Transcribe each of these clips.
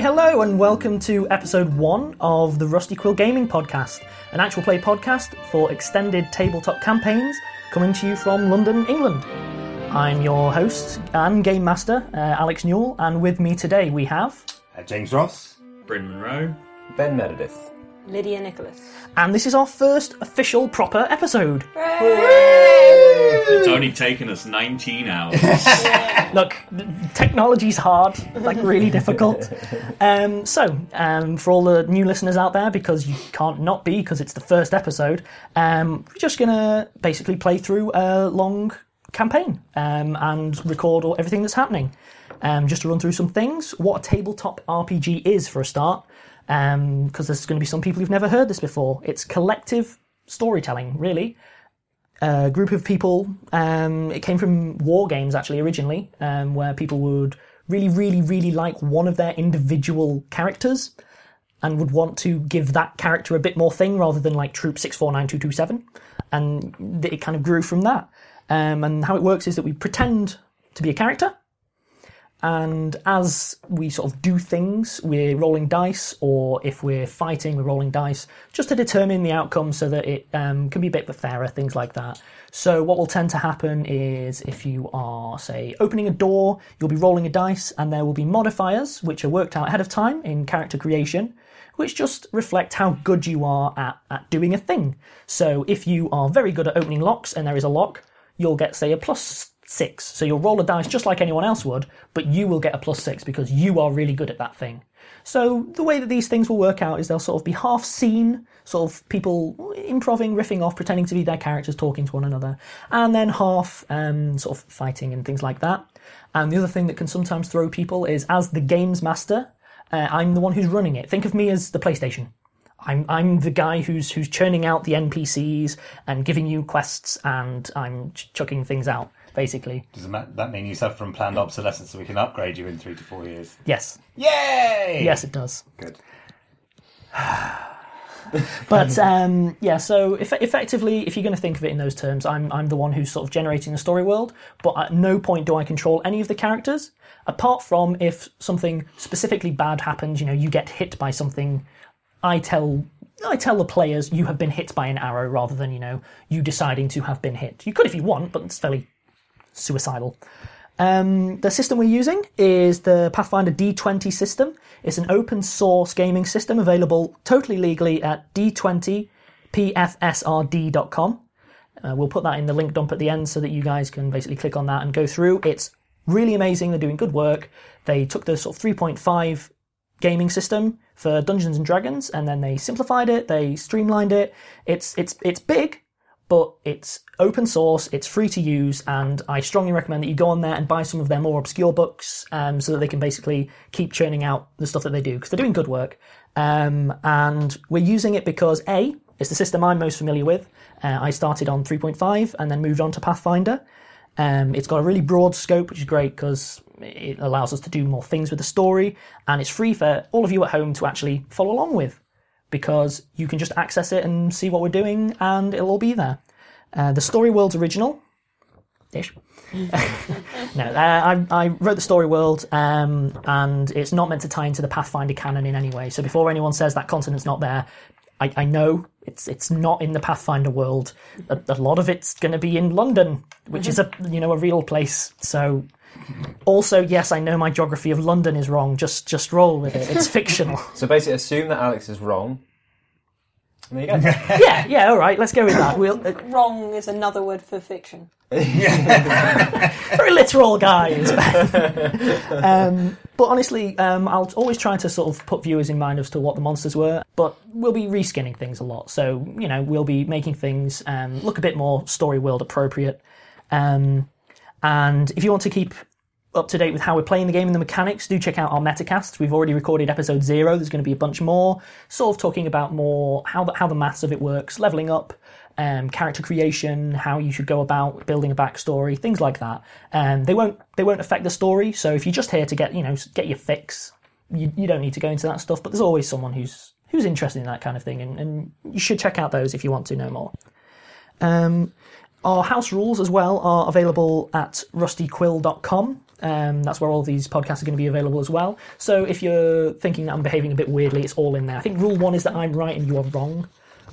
Okay, hello and welcome to episode one of the Rusty Quill Gaming Podcast, an actual play podcast for extended tabletop campaigns coming to you from London, England. I'm your host and game master, uh, Alex Newall, and with me today we have. Uh, James Ross. Bryn Monroe. Ben Meredith. Lydia Nicholas. And this is our first official proper episode. It's only taken us 19 hours. Look, technology's hard, like really difficult. Um, so, um, for all the new listeners out there, because you can't not be, because it's the first episode, um, we're just gonna basically play through a long campaign um, and record all, everything that's happening. Um, just to run through some things, what a tabletop RPG is for a start, because there's going to be some people who've never heard this before. It's collective storytelling, really a group of people. Um, it came from war games actually originally, um, where people would really, really, really like one of their individual characters and would want to give that character a bit more thing rather than like Troop Six Four Nine Two Two Seven, and it kind of grew from that. Um, and how it works is that we pretend to be a character, and as we sort of do things, we're rolling dice, or if we're fighting, we're rolling dice, just to determine the outcome so that it um, can be a bit fairer, things like that. So, what will tend to happen is if you are, say, opening a door, you'll be rolling a dice, and there will be modifiers which are worked out ahead of time in character creation, which just reflect how good you are at, at doing a thing. So, if you are very good at opening locks and there is a lock, you'll get, say, a plus six. So you'll roll a dice just like anyone else would, but you will get a plus six because you are really good at that thing. So the way that these things will work out is they'll sort of be half seen, sort of people improving, riffing off, pretending to be their characters, talking to one another, and then half um, sort of fighting and things like that. And the other thing that can sometimes throw people is as the games master, uh, I'm the one who's running it. Think of me as the PlayStation. I'm I'm the guy who's who's churning out the NPCs and giving you quests, and I'm ch- chucking things out basically. Does that mean you suffer from planned obsolescence so we can upgrade you in three to four years? Yes. Yay! Yes, it does. Good. but um, yeah, so eff- effectively, if you're going to think of it in those terms, I'm I'm the one who's sort of generating the story world, but at no point do I control any of the characters, apart from if something specifically bad happens. You know, you get hit by something. I tell I tell the players you have been hit by an arrow rather than you know you deciding to have been hit. You could if you want, but it's fairly suicidal. Um, the system we're using is the Pathfinder D20 system. It's an open source gaming system available totally legally at d20pfsrd.com. Uh, we'll put that in the link dump at the end so that you guys can basically click on that and go through. It's really amazing. They're doing good work. They took the sort of 3.5 gaming system for Dungeons and Dragons and then they simplified it. They streamlined it. It's it's it's big, but it's open source, it's free to use, and I strongly recommend that you go on there and buy some of their more obscure books um, so that they can basically keep churning out the stuff that they do because they're doing good work. Um, and we're using it because A, it's the system I'm most familiar with. Uh, I started on 3.5 and then moved on to Pathfinder. Um, it's got a really broad scope, which is great because it allows us to do more things with the story, and it's free for all of you at home to actually follow along with because you can just access it and see what we're doing and it'll all be there. Uh, the story world's original. Ish. no, uh, I, I, wrote the story world, um, and it's not meant to tie into the Pathfinder canon in any way. So before anyone says that continent's not there, I, I know It's it's not in the Pathfinder world. A, a lot of it's going to be in London, which is a you know a real place. So, also yes, I know my geography of London is wrong. Just just roll with it. It's fictional. So basically, assume that Alex is wrong. And there you go. yeah, yeah. All right, let's go with that. We'll uh, Wrong is another word for fiction. very literal guys. um, but honestly, um, I'll always try to sort of put viewers in mind as to what the monsters were. But we'll be reskinning things a lot, so you know we'll be making things um, look a bit more story world appropriate. Um, and if you want to keep up to date with how we're playing the game and the mechanics, do check out our metacast. We've already recorded episode zero. There's going to be a bunch more, sort of talking about more how the, how the maths of it works, leveling up, um, character creation, how you should go about building a backstory, things like that. Um, they won't they won't affect the story. So if you're just here to get you know get your fix, you, you don't need to go into that stuff. But there's always someone who's who's interested in that kind of thing, and, and you should check out those if you want to know more. Um, our house rules as well are available at rustyquill.com. Um, that's where all these podcasts are going to be available as well. So if you're thinking that I'm behaving a bit weirdly, it's all in there. I think rule one is that I'm right and you are wrong.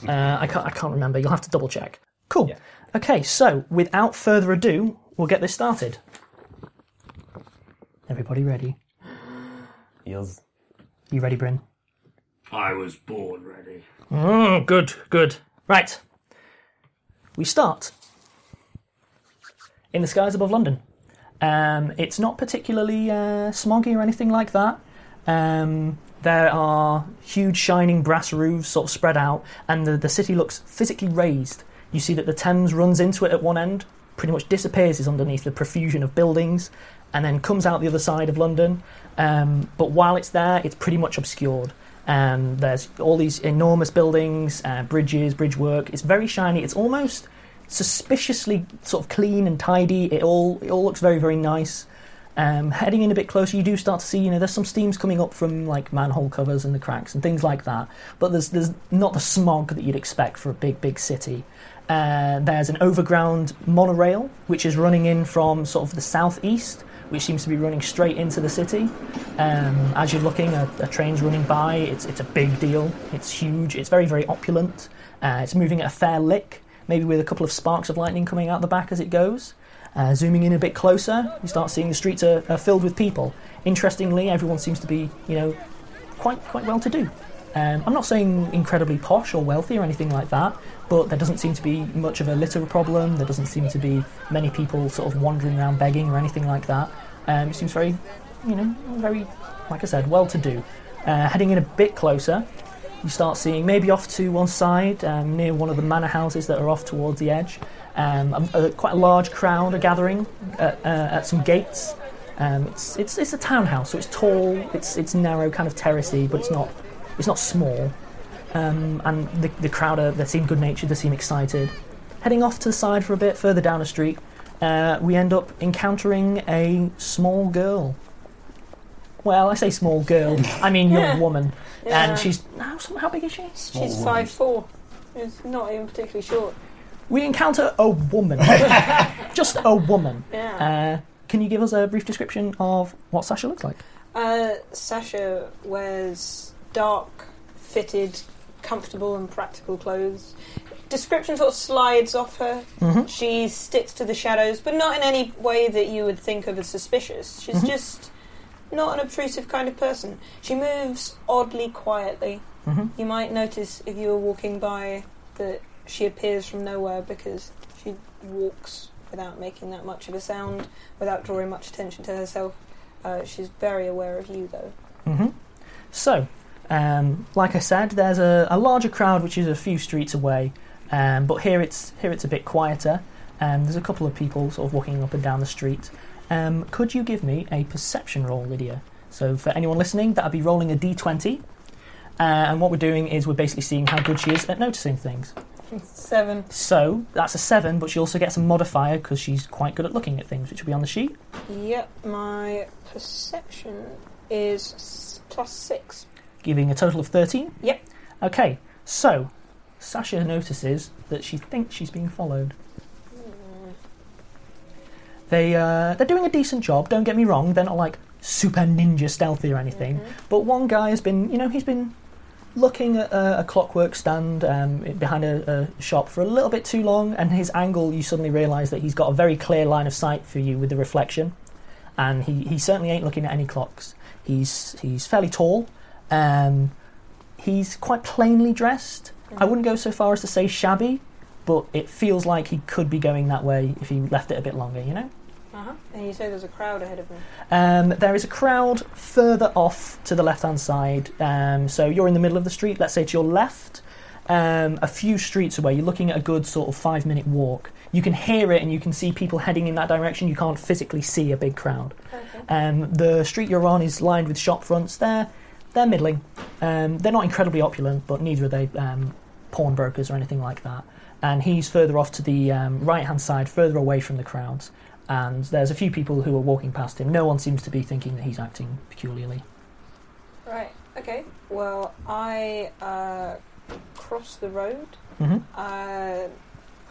Uh, I can't. I can't remember. You'll have to double check. Cool. Okay. So without further ado, we'll get this started. Everybody ready? Eels. You ready, Bryn? I was born ready. Oh, good, good. Right. We start in the skies above London. Um, it's not particularly uh, smoggy or anything like that. Um, there are huge shining brass roofs sort of spread out, and the, the city looks physically raised. You see that the Thames runs into it at one end, pretty much disappears is underneath the profusion of buildings, and then comes out the other side of London. Um, but while it's there, it's pretty much obscured. Um, there's all these enormous buildings, uh, bridges, bridge work. It's very shiny. It's almost suspiciously sort of clean and tidy. It all it all looks very very nice. Um, heading in a bit closer, you do start to see you know there's some steams coming up from like manhole covers and the cracks and things like that. But there's there's not the smog that you'd expect for a big big city. Uh, there's an overground monorail which is running in from sort of the southeast, which seems to be running straight into the city. Um, as you're looking, a, a train's running by. It's it's a big deal. It's huge. It's very very opulent. Uh, it's moving at a fair lick, maybe with a couple of sparks of lightning coming out the back as it goes. Uh, zooming in a bit closer, you start seeing the streets are, are filled with people. Interestingly, everyone seems to be, you know, quite quite well to do. Um, I'm not saying incredibly posh or wealthy or anything like that, but there doesn't seem to be much of a litter problem. There doesn't seem to be many people sort of wandering around begging or anything like that. Um, it seems very, you know, very, like I said, well to do. Uh, heading in a bit closer, you start seeing maybe off to one side, um, near one of the manor houses that are off towards the edge, um, a, a- quite a large crowd are gathering at, uh, at some gates. Um, it's, it's, it's a townhouse, so it's tall, it's, it's narrow, kind of terracey, but it's not, it's not small. Um, and the, the crowd are, they seem good natured, they seem excited. Heading off to the side for a bit, further down the street, uh, we end up encountering a small girl. Well, I say small girl, I mean young woman. Yeah. And she's. How, how big is she? She's five four. It's not even particularly short. We encounter a woman. Just a woman. Yeah. Uh, can you give us a brief description of what Sasha looks like? Uh, Sasha wears dark, fitted, comfortable, and practical clothes. Description sort of slides off her. Mhm. She sticks to the shadows, but not in any way that you would think of as suspicious. She's Mhm. just not an obtrusive kind of person. She moves oddly quietly. Mhm. You might notice if you were walking by that she appears from nowhere because she walks without making that much of a sound, without drawing much attention to herself. Uh, she's very aware of you, though. hmm So, um, like I said, there's a, a larger crowd which is a few streets away, um, but here it's here it's a bit quieter. Um, there's a couple of people sort of walking up and down the street. Um, could you give me a perception roll, Lydia? So, for anyone listening, that'd be rolling a d20. Uh, and what we're doing is we're basically seeing how good she is at noticing things. Seven. So that's a seven, but she also gets a modifier because she's quite good at looking at things, which will be on the sheet. Yep, my perception is s- plus six. giving a total of 13? Yep. Okay, so Sasha notices that she thinks she's being followed. They, uh, they're doing a decent job, don't get me wrong, they're not like super ninja stealthy or anything, but one guy has been, you know, he's been looking at a, a clockwork stand um, behind a, a shop for a little bit too long, and his angle, you suddenly realise that he's got a very clear line of sight for you with the reflection, and he, he certainly ain't looking at any clocks. He's he's fairly tall. Um, he's quite plainly dressed. I wouldn't go so far as to say shabby, but it feels like he could be going that way if he left it a bit longer. You know. Uh-huh. And you say there's a crowd ahead of me. Um, there is a crowd further off to the left hand side. Um, so you're in the middle of the street, let's say to your left, um, a few streets away. You're looking at a good sort of five minute walk. You can hear it and you can see people heading in that direction. You can't physically see a big crowd. Okay. Um, the street you're on is lined with shop fronts. They're, they're middling. Um, they're not incredibly opulent, but neither are they um, pawnbrokers or anything like that. And he's further off to the um, right hand side, further away from the crowds. And there's a few people who are walking past him. No one seems to be thinking that he's acting peculiarly. Right. Okay. Well, I uh, cross the road hmm uh,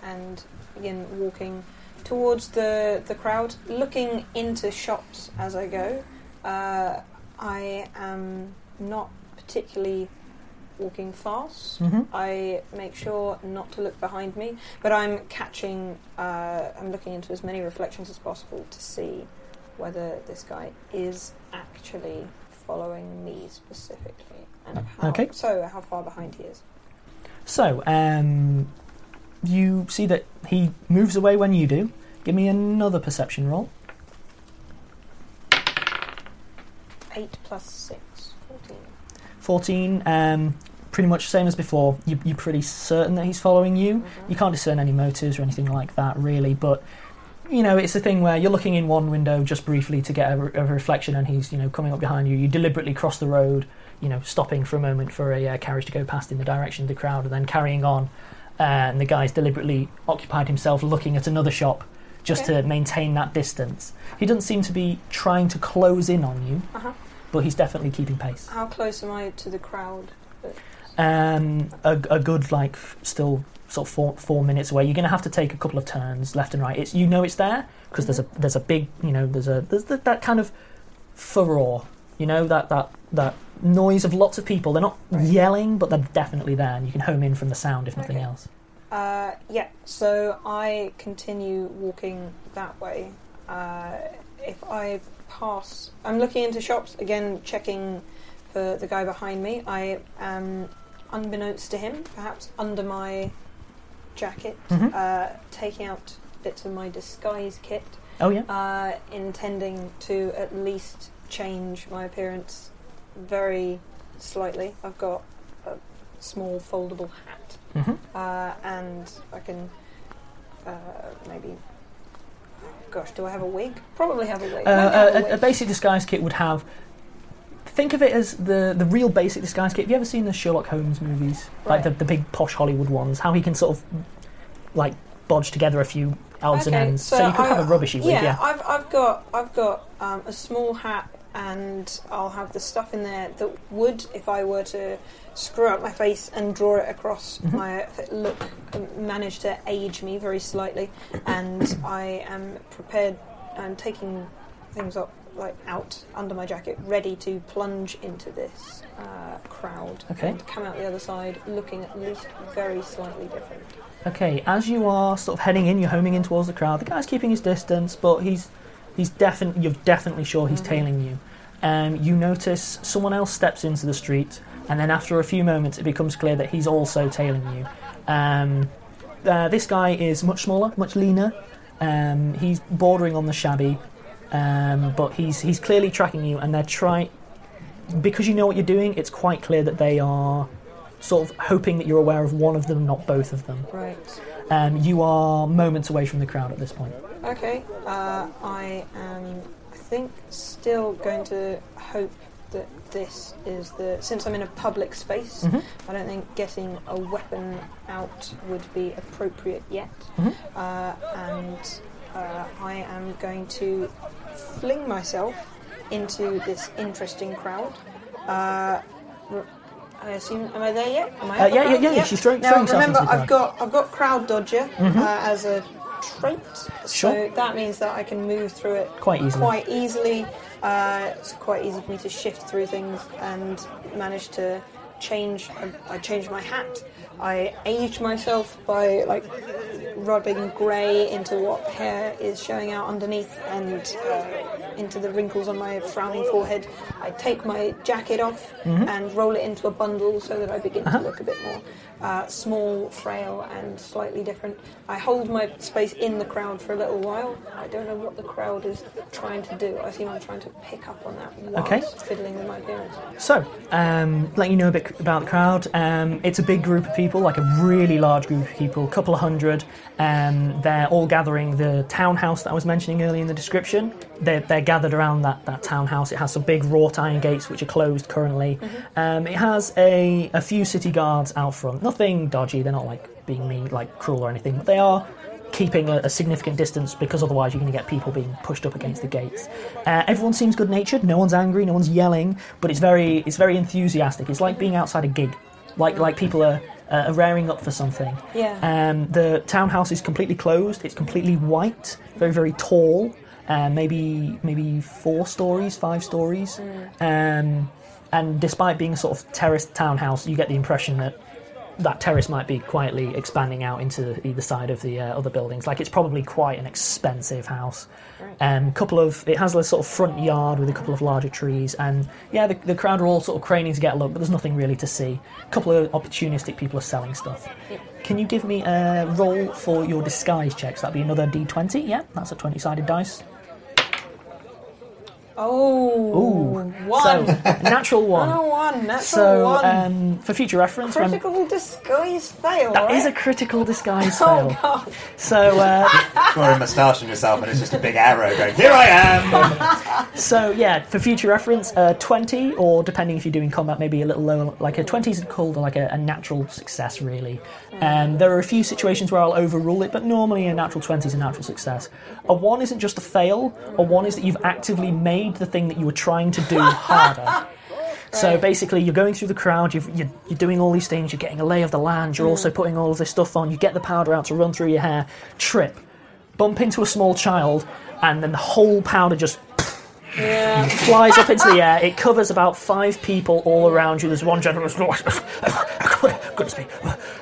and begin walking towards the the crowd, looking into shops as I go. Uh, I am not particularly walking fast. hmm I make sure not to look behind me, but I'm catching. Uh, I'm looking into as many reflections as possible to see whether this guy is actually following me specifically, and how, Okay. So how far behind he is. So, um, you see that he moves away when you do. Give me another perception roll. Eight plus six, 14. 14, um, pretty much the same as before. You, you're pretty certain that he's following you. Mhm. You can't discern any motives or anything like that, really. But you know, it's a thing where you're looking in one window just briefly to get a, re- a reflection, and he's you know coming up behind you. You deliberately cross the road, you know, stopping for a moment for a uh, carriage to go past in the direction of the crowd, and then carrying on. Uh, and the guy's deliberately occupied himself looking at another shop just Okay. to maintain that distance. He doesn't seem to be trying to close in on you, Uh-huh. but he's definitely keeping pace. How close am I to the crowd? Um, a, a good like still sort of four four minutes away. You're going to have to take a couple of turns left and right. It's you know it's there because there's a there's a big you know there's a there's that, that kind of furore. You know that that that noise of lots of people. They're not Right. yelling, but they're definitely there, and you can home in from the sound if nothing Okay. else. Uh, yeah, so I continue walking that way. Uh, if I pass, I'm looking into shops again, checking for the guy behind me. I am, unbeknownst to him, perhaps under my jacket, Mhm. uh, taking out bits of my disguise kit, Oh yeah. uh, intending to at least change my appearance very slightly. I've got a small foldable hat hmm uh, and I can uh, maybe. Gosh, do I have a wig? Probably have a wig. Uh, Maybe I have a, a a wig. basic disguise kit would have. Think of it as the the real basic disguise kit. Have you ever seen the Sherlock Holmes movies, like the, the big posh Hollywood ones? How he can sort of like bodge together a few odds Okay, and ends. So, you could I- have a rubbishy wig, yeah, yeah. I've I've got I've got um, a small hat, and I'll have the stuff in there that would, if I were to screw up my face and draw it across Mhm. my look, um, manage to age me very slightly, and I am prepared. I'm taking things up like out under my jacket, ready to plunge into this uh, crowd Okay. and come out the other side, looking at least very slightly different. Okay, as you are sort of heading in, you're homing in towards the crowd. The guy's keeping his distance, but he's he's definitely you're definitely sure he's Mhm. tailing you. Um, you notice someone else steps into the street, and then after a few moments, it becomes clear that he's also tailing you. Um, uh, this guy is much smaller, much leaner. Um, he's bordering on the shabby, um, but he's he's clearly tracking you, and they're trying because you know what you're doing. It's quite clear that they are sort of hoping that you're aware of one of them, not both of them. Right. Um, you are moments away from the crowd at this point. Okay, uh, I am, I think, still going to hope that this is the. Since I'm in a public space, Mhm. I don't think getting a weapon out would be appropriate yet. Mhm. Uh, and uh, I am going to fling myself into this interesting crowd. Uh, I assume, am I there yet? Am I Uh, the yeah, yeah, yeah, She's throwing, Now throwing remember, I've got I've got crowd dodger Mhm. uh, as a trait, so Sure. that means that I can move through it Quite easily. quite easily. Uh, it's quite easy for me to shift through things and manage to change. I, I changed my hat. I aged myself by like rubbing grey into what hair is showing out underneath and uh, into the wrinkles on my frowning forehead. I take my jacket off and roll it into a bundle so that I begin to look a bit more uh, small, frail, and slightly different. I hold my space in the crowd for a little while. I don't know what the crowd is trying to do. I seem I'm trying to pick up on that whilst Okay. fiddling with my appearance. So, um, letting you know a bit about the crowd. Um, it's a big group of people, like a really large group of people, a couple of hundred. Um, they're all gathering the townhouse that I was mentioning earlier in the description. They're, they're gathered around that, that townhouse. It has some big wrought iron gates which are closed currently. Um, it has a, a few city guards out front. Nothing dodgy. They're not like being mean, like cruel or anything, but they are keeping a, a significant distance because otherwise you're going to get people being pushed up against the gates. Uh, everyone seems good-natured. No one's angry. No one's yelling. But it's very it's very enthusiastic. It's like being outside a gig, like like people are. Uh, are raring up for something. Yeah. Um, the townhouse is completely closed. It's completely white, very very tall. Uh, maybe maybe four stories, five stories. Um, and despite being a sort of terraced townhouse, you get the impression that that terrace might be quietly expanding out into either side of the uh, other buildings. Like it's probably quite an expensive house. Um, a couple of it has a sort of front yard with a couple of larger trees, and yeah, the, the crowd are all sort of craning to get a look, but there's nothing really to see. A couple of opportunistic people are selling stuff. Can you give me a roll for your disguise checks? That'd be another d20. Yeah, that's a 20-sided dice. Oh, one. So a natural one. Oh, one. Natural so one. um, for future reference, remember, Critical disguise fail. that is a critical disguise Oh fail. god. So uh, Drawing a moustache on yourself, and it's just a big arrow going. Here I am. So yeah, for future reference, uh, twenty, or depending if you're doing combat, maybe a little lower. Like a twenty is called like a, a natural success, really. Um, there are a few situations where I'll overrule it, but normally a natural twenty is a natural success. A one isn't just a fail. A one is that you've actively made the thing that you were trying to do harder. So basically, you're going through the crowd, you've, you're, you're doing all these things, you're getting a lay of the land, you're also putting all of this stuff on, you get the powder out to run through your hair, trip, bump into a small child, and then the whole powder just Yeah. flies up into the air. It covers about five people all around you. There's one gentleman, goodness me,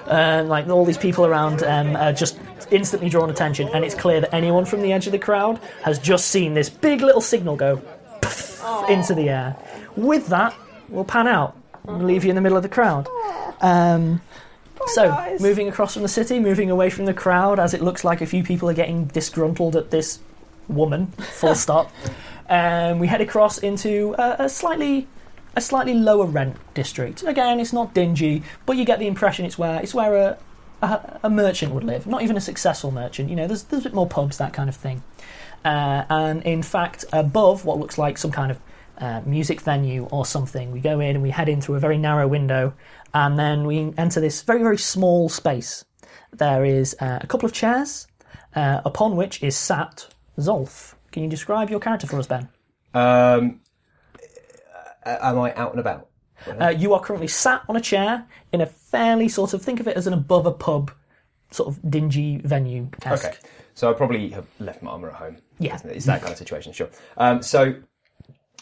and like all these people around um, are just instantly drawn attention, and it's clear that anyone from the edge of the crowd has just seen this big little signal go into the air. With that, we'll pan out and leave you in the middle of the crowd. Um, so, guys. moving across from the city, moving away from the crowd, as it looks like a few people are getting disgruntled at this woman. Full stop. Um, we head across into a, a slightly a slightly lower rent district. Again, it's not dingy, but you get the impression it's where it's where a, a, a merchant would live. Not even a successful merchant. You know, there's there's a bit more pubs, that kind of thing. Uh, and in fact, above what looks like some kind of uh, music venue or something, we go in and we head in through a very narrow window, and then we enter this very very small space. There is uh, a couple of chairs, uh, upon which is sat Zolf. Can you describe your character for us, Ben? Um, am I out and about? Uh, you are currently sat on a chair in a fairly sort of think of it as an above a pub sort of dingy venue. Okay. So I probably have left my armour at home. Yeah. Isn't it? It's that kind of situation, sure. Um, so,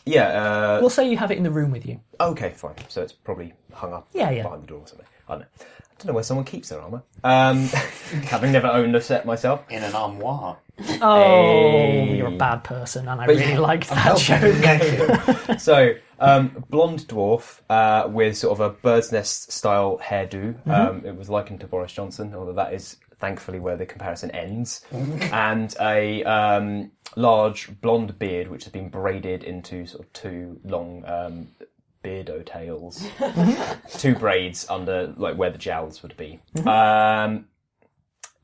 yeah. Uh, We'll say you have it in the room with you. okay, fine. So it's probably hung up Yeah, yeah. behind the door or something. I don't know. I don't know where someone keeps their armour. Um, having never owned a set myself. In an armoire. Oh, you're a bad person, and I But really you- liked that joke. thank you. So, um, blonde dwarf uh, with sort of a bird's nest style hairdo. Mm-hmm. Um, it was likened to Boris Johnson, although that is thankfully where the comparison ends. and a um, large blonde beard, which has been braided into sort of two long um, beardo tails, two braids under like where the jowls would be. Um,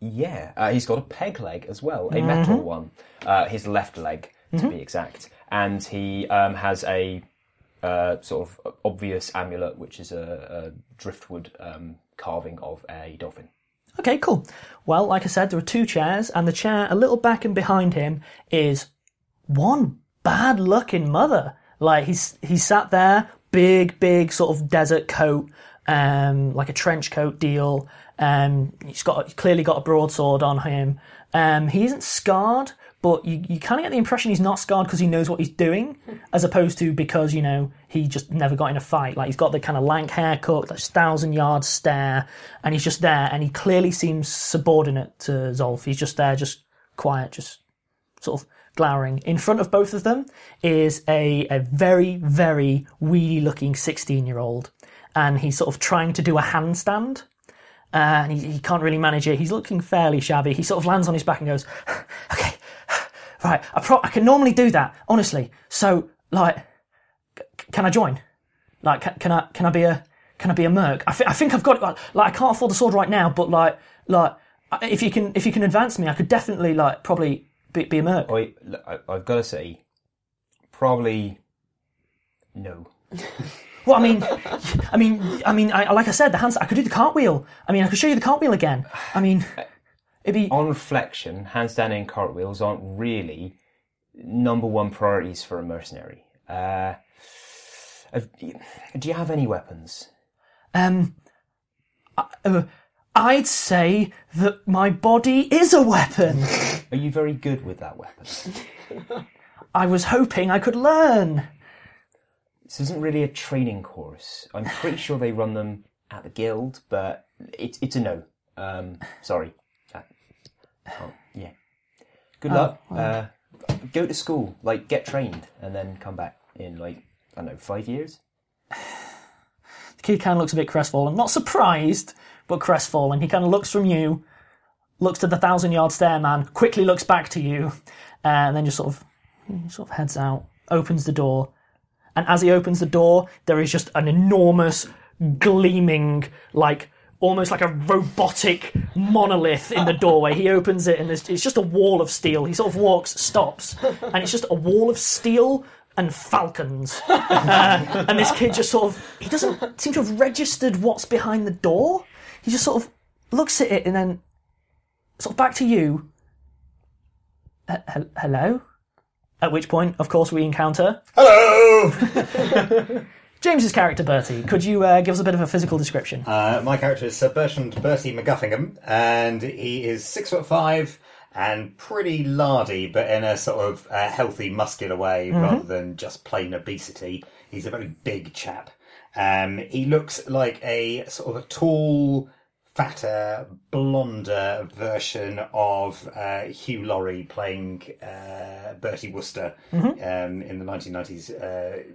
yeah, uh, he's got a peg leg as well, a metal one. Uh, his left leg, to be exact, and he um, has a uh, sort of obvious amulet, which is a, a driftwood um, carving of a dolphin. Okay, cool. Well, like I said, there are two chairs, and the chair a little back and behind him is one bad looking mother. Like he's he's sat there, big, big sort of desert coat, um, like a trench coat deal. Um, he's got he's clearly got a broadsword on him. Um, he isn't scarred, but you, you kind of get the impression he's not scarred because he knows what he's doing, as opposed to because you know he just never got in a fight. Like he's got the kind of lank haircut, that thousand yard stare, and he's just there, and he clearly seems subordinate to Zolf. He's just there, just quiet, just sort of glowering. In front of both of them is a, a very, very weedy looking 16 year old. And he's sort of trying to do a handstand. Uh, and he, he can't really manage it. He's looking fairly shabby. He sort of lands on his back and goes, okay, right, I, pro- I can normally do that, honestly. So, like, c- can I join? Like, can, can I, can I be a, can I be a merc? I, thi- I think I've got it. Like, like, I can't afford the sword right now, but like, like, if you can, if you can advance me, I could definitely, like, probably be, be a merc. I, I, I've got to say, probably no. Well, I mean, I mean, I mean, I, like I said, the hands. I could do the cartwheel. I mean, I could show you the cartwheel again. I mean, it'd be. On reflection, handstanding and cartwheels aren't really number one priorities for a mercenary. Uh, do you have any weapons? Um, uh, I'd say that my body is a weapon. Are you very good with that weapon? I was hoping I could learn. This isn't really a training course. I'm pretty sure they run them at the guild, but it's it's a no. Um, sorry. Oh, yeah. Good luck. Uh, go to school, like get trained, and then come back in like I don't know five years. The kid kind of looks a bit crestfallen. Not surprised, but crestfallen. He kind of looks from you, looks to the thousand yard stare man, quickly looks back to you, uh, and then just sort of, sort of heads out, opens the door. And as he opens the door, there is just an enormous, gleaming, like, almost like a robotic monolith in the doorway. He opens it and it's just a wall of steel. He sort of walks, stops, and it's just a wall of steel and falcons. Uh, and this kid just sort of, he doesn't seem to have registered what's behind the door. He just sort of looks at it and then sort of back to you. "Uh, hel- hello? At which point, of course, we encounter Hello! James's character, Bertie. Could you uh, give us a bit of a physical description? Uh, my character is Sir Bertrand Bertie McGuffingham, and he is six foot five and pretty lardy, but in a sort of uh, healthy, muscular way rather than just plain obesity. He's a very big chap. Um, he looks like a sort of a tall, fatter, blonder version of uh, Hugh Laurie playing uh, Bertie Wooster um, in the 1990s.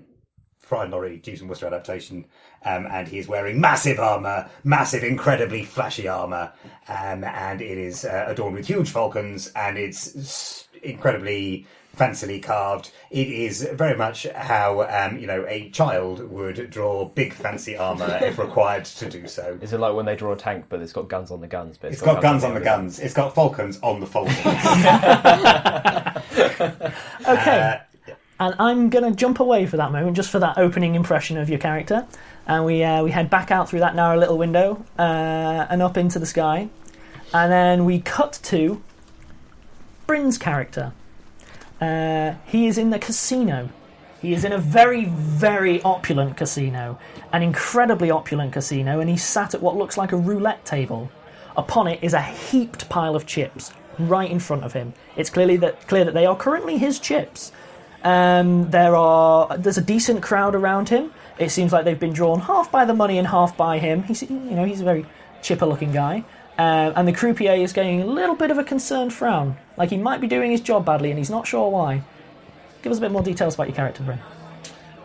Uh, Fry and Laurie, Jeeves and Wooster adaptation, um, and he is wearing massive armor, massive, incredibly flashy armor, um, and it is uh, adorned with huge falcons, and it's incredibly fancily carved. It is very much how um, you know a child would draw big fancy armor if required to do so. Is it like when they draw a tank, but it's got guns on the guns? But It's got guns on the guns. It's got falcons on the falcons. Okay. And I'm going to jump away for that moment, just for that opening impression of your character. And we, uh, we head back out through that narrow little window uh, and up into the sky. And then we cut to Bryn's character. Uh, he is in the casino. He is in a very, very opulent casino, an incredibly opulent casino, and he's sat at what looks like a roulette table. Upon it is a heaped pile of chips right in front of him. It's clearly that clear that they are currently his chips. Um, there are there's a decent crowd around him. It seems like they've been drawn half by the money and half by him. He's you know he's a very chipper looking guy. Um, and the croupier is getting a little bit of a concerned frown, like he might be doing his job badly and he's not sure why. Give us a bit more details about your character, Bryn.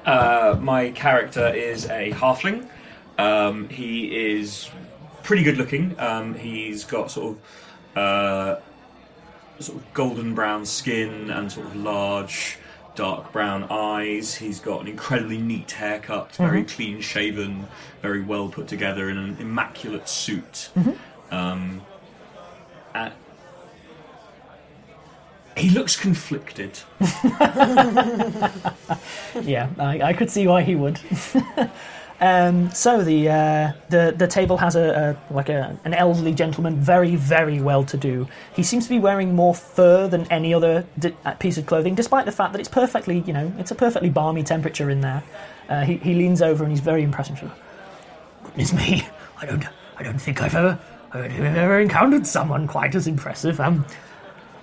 Uh, my character is a halfling. Um, he is pretty good looking. Um, he's got sort of uh, sort of golden brown skin and sort of large dark brown eyes. He's got an incredibly neat haircut, very clean shaven, very well put together in an immaculate suit. Um, and he looks conflicted. yeah, I, I could see why he would. um, so the uh, the the table has a, a like a an elderly gentleman, very very well to do. He seems to be wearing more fur than any other uh, piece of clothing, despite the fact that it's perfectly you know it's a perfectly balmy temperature in there. Uh, he he leans over and he's very impressive. Goodness me, I don't I don't think I've ever I've ever encountered someone quite as impressive. Um,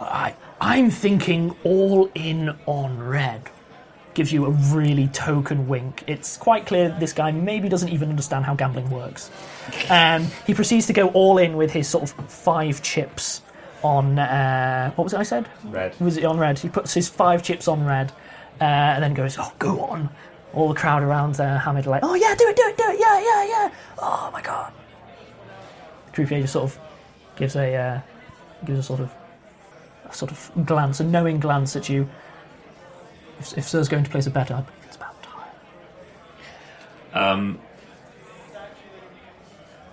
I I'm thinking all in on red. Gives you a really token wink. It's quite clear that this guy maybe doesn't even understand how gambling works. Um, he proceeds to go all in with his sort of five chips on. Uh, what was it I said? Red. Was it on red? He puts his five chips on red uh, and then goes, Oh, go on. All the crowd around uh, Hamid are like, Oh, yeah, do it, do it, do it. Yeah, yeah, yeah. Oh, my God. Croupier just sort of gives a uh, gives a sort of a sort of glance, a knowing glance at you. If, if Sir's going to place a bet, I believe it's about time. Um,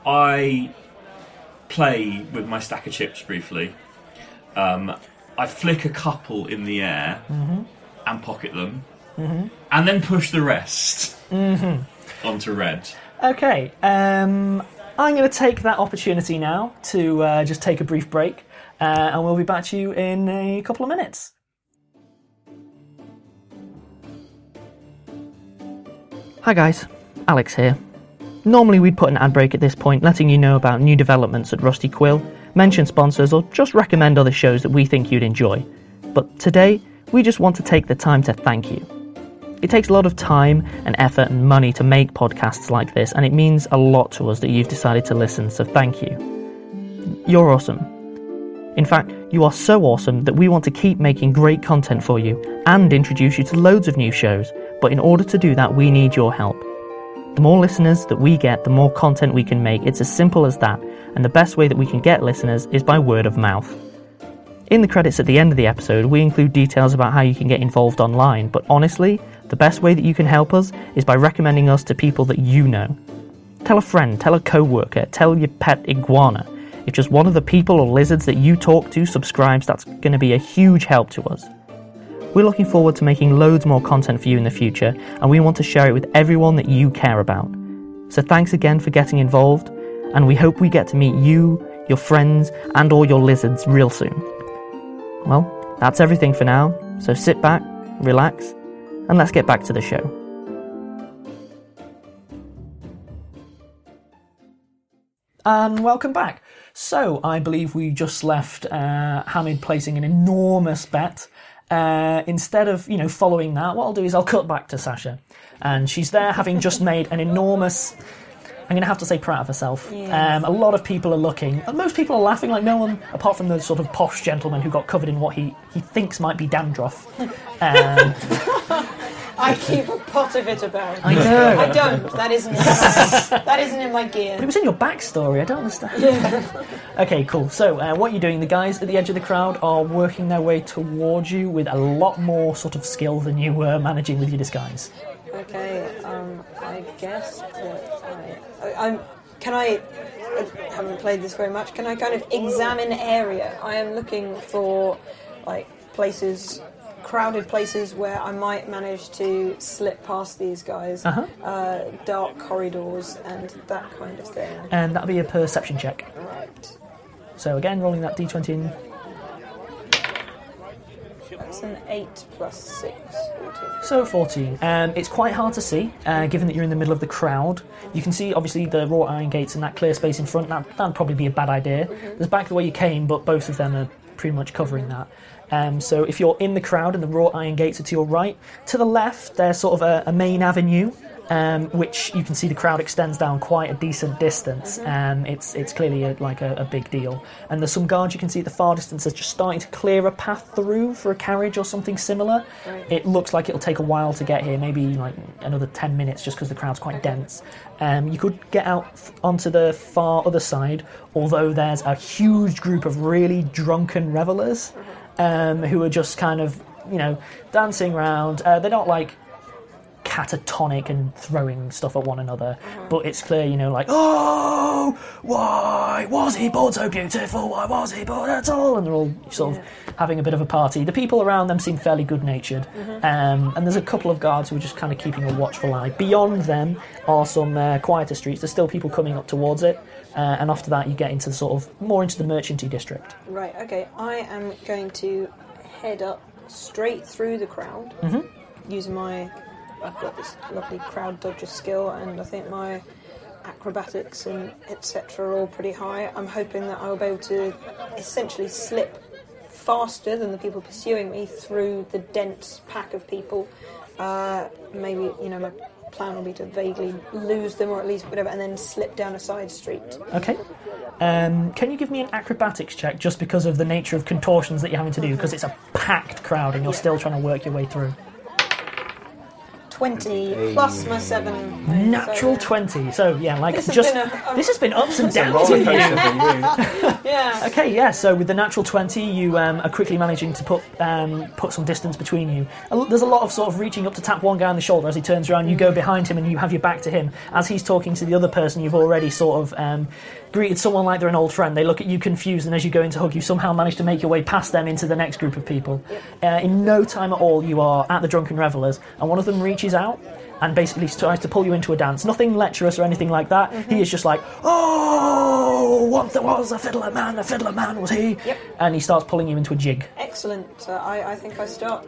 I play with my stack of chips briefly. Um, I flick a couple in the air and pocket them, and then push the rest onto red. Okay, um, I'm going to take that opportunity now to uh, just take a brief break, uh, and we'll be back to you in a couple of minutes. Hi guys, Alex here. Normally we'd put an ad break at this point, letting you know about new developments at Rusty Quill, mention sponsors, or just recommend other shows that we think you'd enjoy. But today, we just want to take the time to thank you. It takes a lot of time and effort and money to make podcasts like this, and it means a lot to us that you've decided to listen, so thank you. You're awesome. In fact, you are so awesome that we want to keep making great content for you and introduce you to loads of new shows, but in order to do that, we need your help. The more listeners that we get, the more content we can make. It's as simple as that, and the best way that we can get listeners is by word of mouth. In the credits at the end of the episode, we include details about how you can get involved online, but honestly, the best way that you can help us is by recommending us to people that you know. Tell a friend, tell a co-worker, tell your pet iguana. If just one of the people or lizards that you talk to subscribes, that's going to be a huge help to us. We're looking forward to making loads more content for you in the future, and we want to share it with everyone that you care about. So thanks again for getting involved, and we hope we get to meet you, your friends, and all your lizards real soon. Well, that's everything for now, so sit back, relax, and let's get back to the show. And welcome back. So, I believe we just left uh, Hamid placing an enormous bet. Uh, instead of, you know, following that, what I'll do is I'll cut back to Sasha. And she's there having just made an enormous. I'm going to have to say proud of herself. Yeah. Um, a lot of people are looking. and Most people are laughing, like no one, apart from the sort of posh gentleman who got covered in what he, he thinks might be dandruff. Um, I keep a pot of it about. I know. I don't. That isn't. that isn't in my gear. It was in your backstory. I don't understand. Yeah. okay, cool. So, uh, what you're doing, the guys at the edge of the crowd are working their way towards you with a lot more sort of skill than you were managing with your disguise. Okay. Um. I guess that I. I I'm. Can I? I haven't played this very much. Can I kind of examine area? I am looking for like places. Crowded places where I might manage to slip past these guys, Uh-huh. uh, dark corridors and that kind of thing. And that'll be a perception check. Right. So, again, rolling that d20 in. That's an 8 plus 6, 14. So, 14. Um, it's quite hard to see, uh, given that you're in the middle of the crowd. You can see, obviously, the wrought iron gates and that clear space in front. That, that'd probably be a bad idea. There's back the way you came, but both of them are pretty much covering that. Um, so, if you're in the crowd and the wrought iron gates are to your right, to the left, there's sort of a, a main avenue. Um, which you can see the crowd extends down quite a decent distance. Um, it's it's clearly a, like a, a big deal. And there's some guards you can see at the far distance that's just starting to clear a path through for a carriage or something similar. Right. It looks like it'll take a while to get here, maybe like another 10 minutes just because the crowd's quite dense. Um, you could get out f- onto the far other side, although there's a huge group of really drunken revelers um, who are just kind of, you know, dancing around. Uh, they're not like catatonic and throwing stuff at one another, but it's clear, you know, like, oh, why was he born so beautiful? Why was he born at all? And they're all sort of having a bit of a party. The people around them seem fairly good natured, um, and there's a couple of guards who are just kind of keeping a watchful eye. Beyond them are some uh, quieter streets. There's still people coming up towards it, uh, and after that, you get into the sort of more into the merchanty district. Right, okay. I am going to head up straight through the crowd using my. I've got this lovely crowd dodger skill, and I think my acrobatics and etc. are all pretty high. I'm hoping that I'll be able to essentially slip faster than the people pursuing me through the dense pack of people. Uh, maybe you know my plan will be to vaguely lose them or at least whatever, and then slip down a side street. Okay. Um, can you give me an acrobatics check just because of the nature of contortions that you're having to do? Because it's a packed crowd and you're still trying to work your way through. Twenty plus my seven. Natural So, 20. So, yeah, like This has just. been a- a- this has been ups and downs. roller coaster for you. Yeah. Okay, yeah. So with the natural twenty, you um, are quickly managing to put um, put some distance between you. A l- There's a lot of sort of reaching up to tap one guy on the shoulder as he turns around. You go behind him and you have your back to him as he's talking to the other person. You've already sort of um, greeted someone like they're an old friend. They look at you confused, and as you go in to hug, you somehow manage to make your way past them into the next group of people. Uh, in no time at all, you are at the drunken revelers, and one of them reaches out. And basically tries to pull you into a dance. Nothing lecherous or anything like that. He is just like, oh, what there was a fiddler man, a fiddler man was he? Yep. And he starts pulling you into a jig. Excellent. So I, I think I start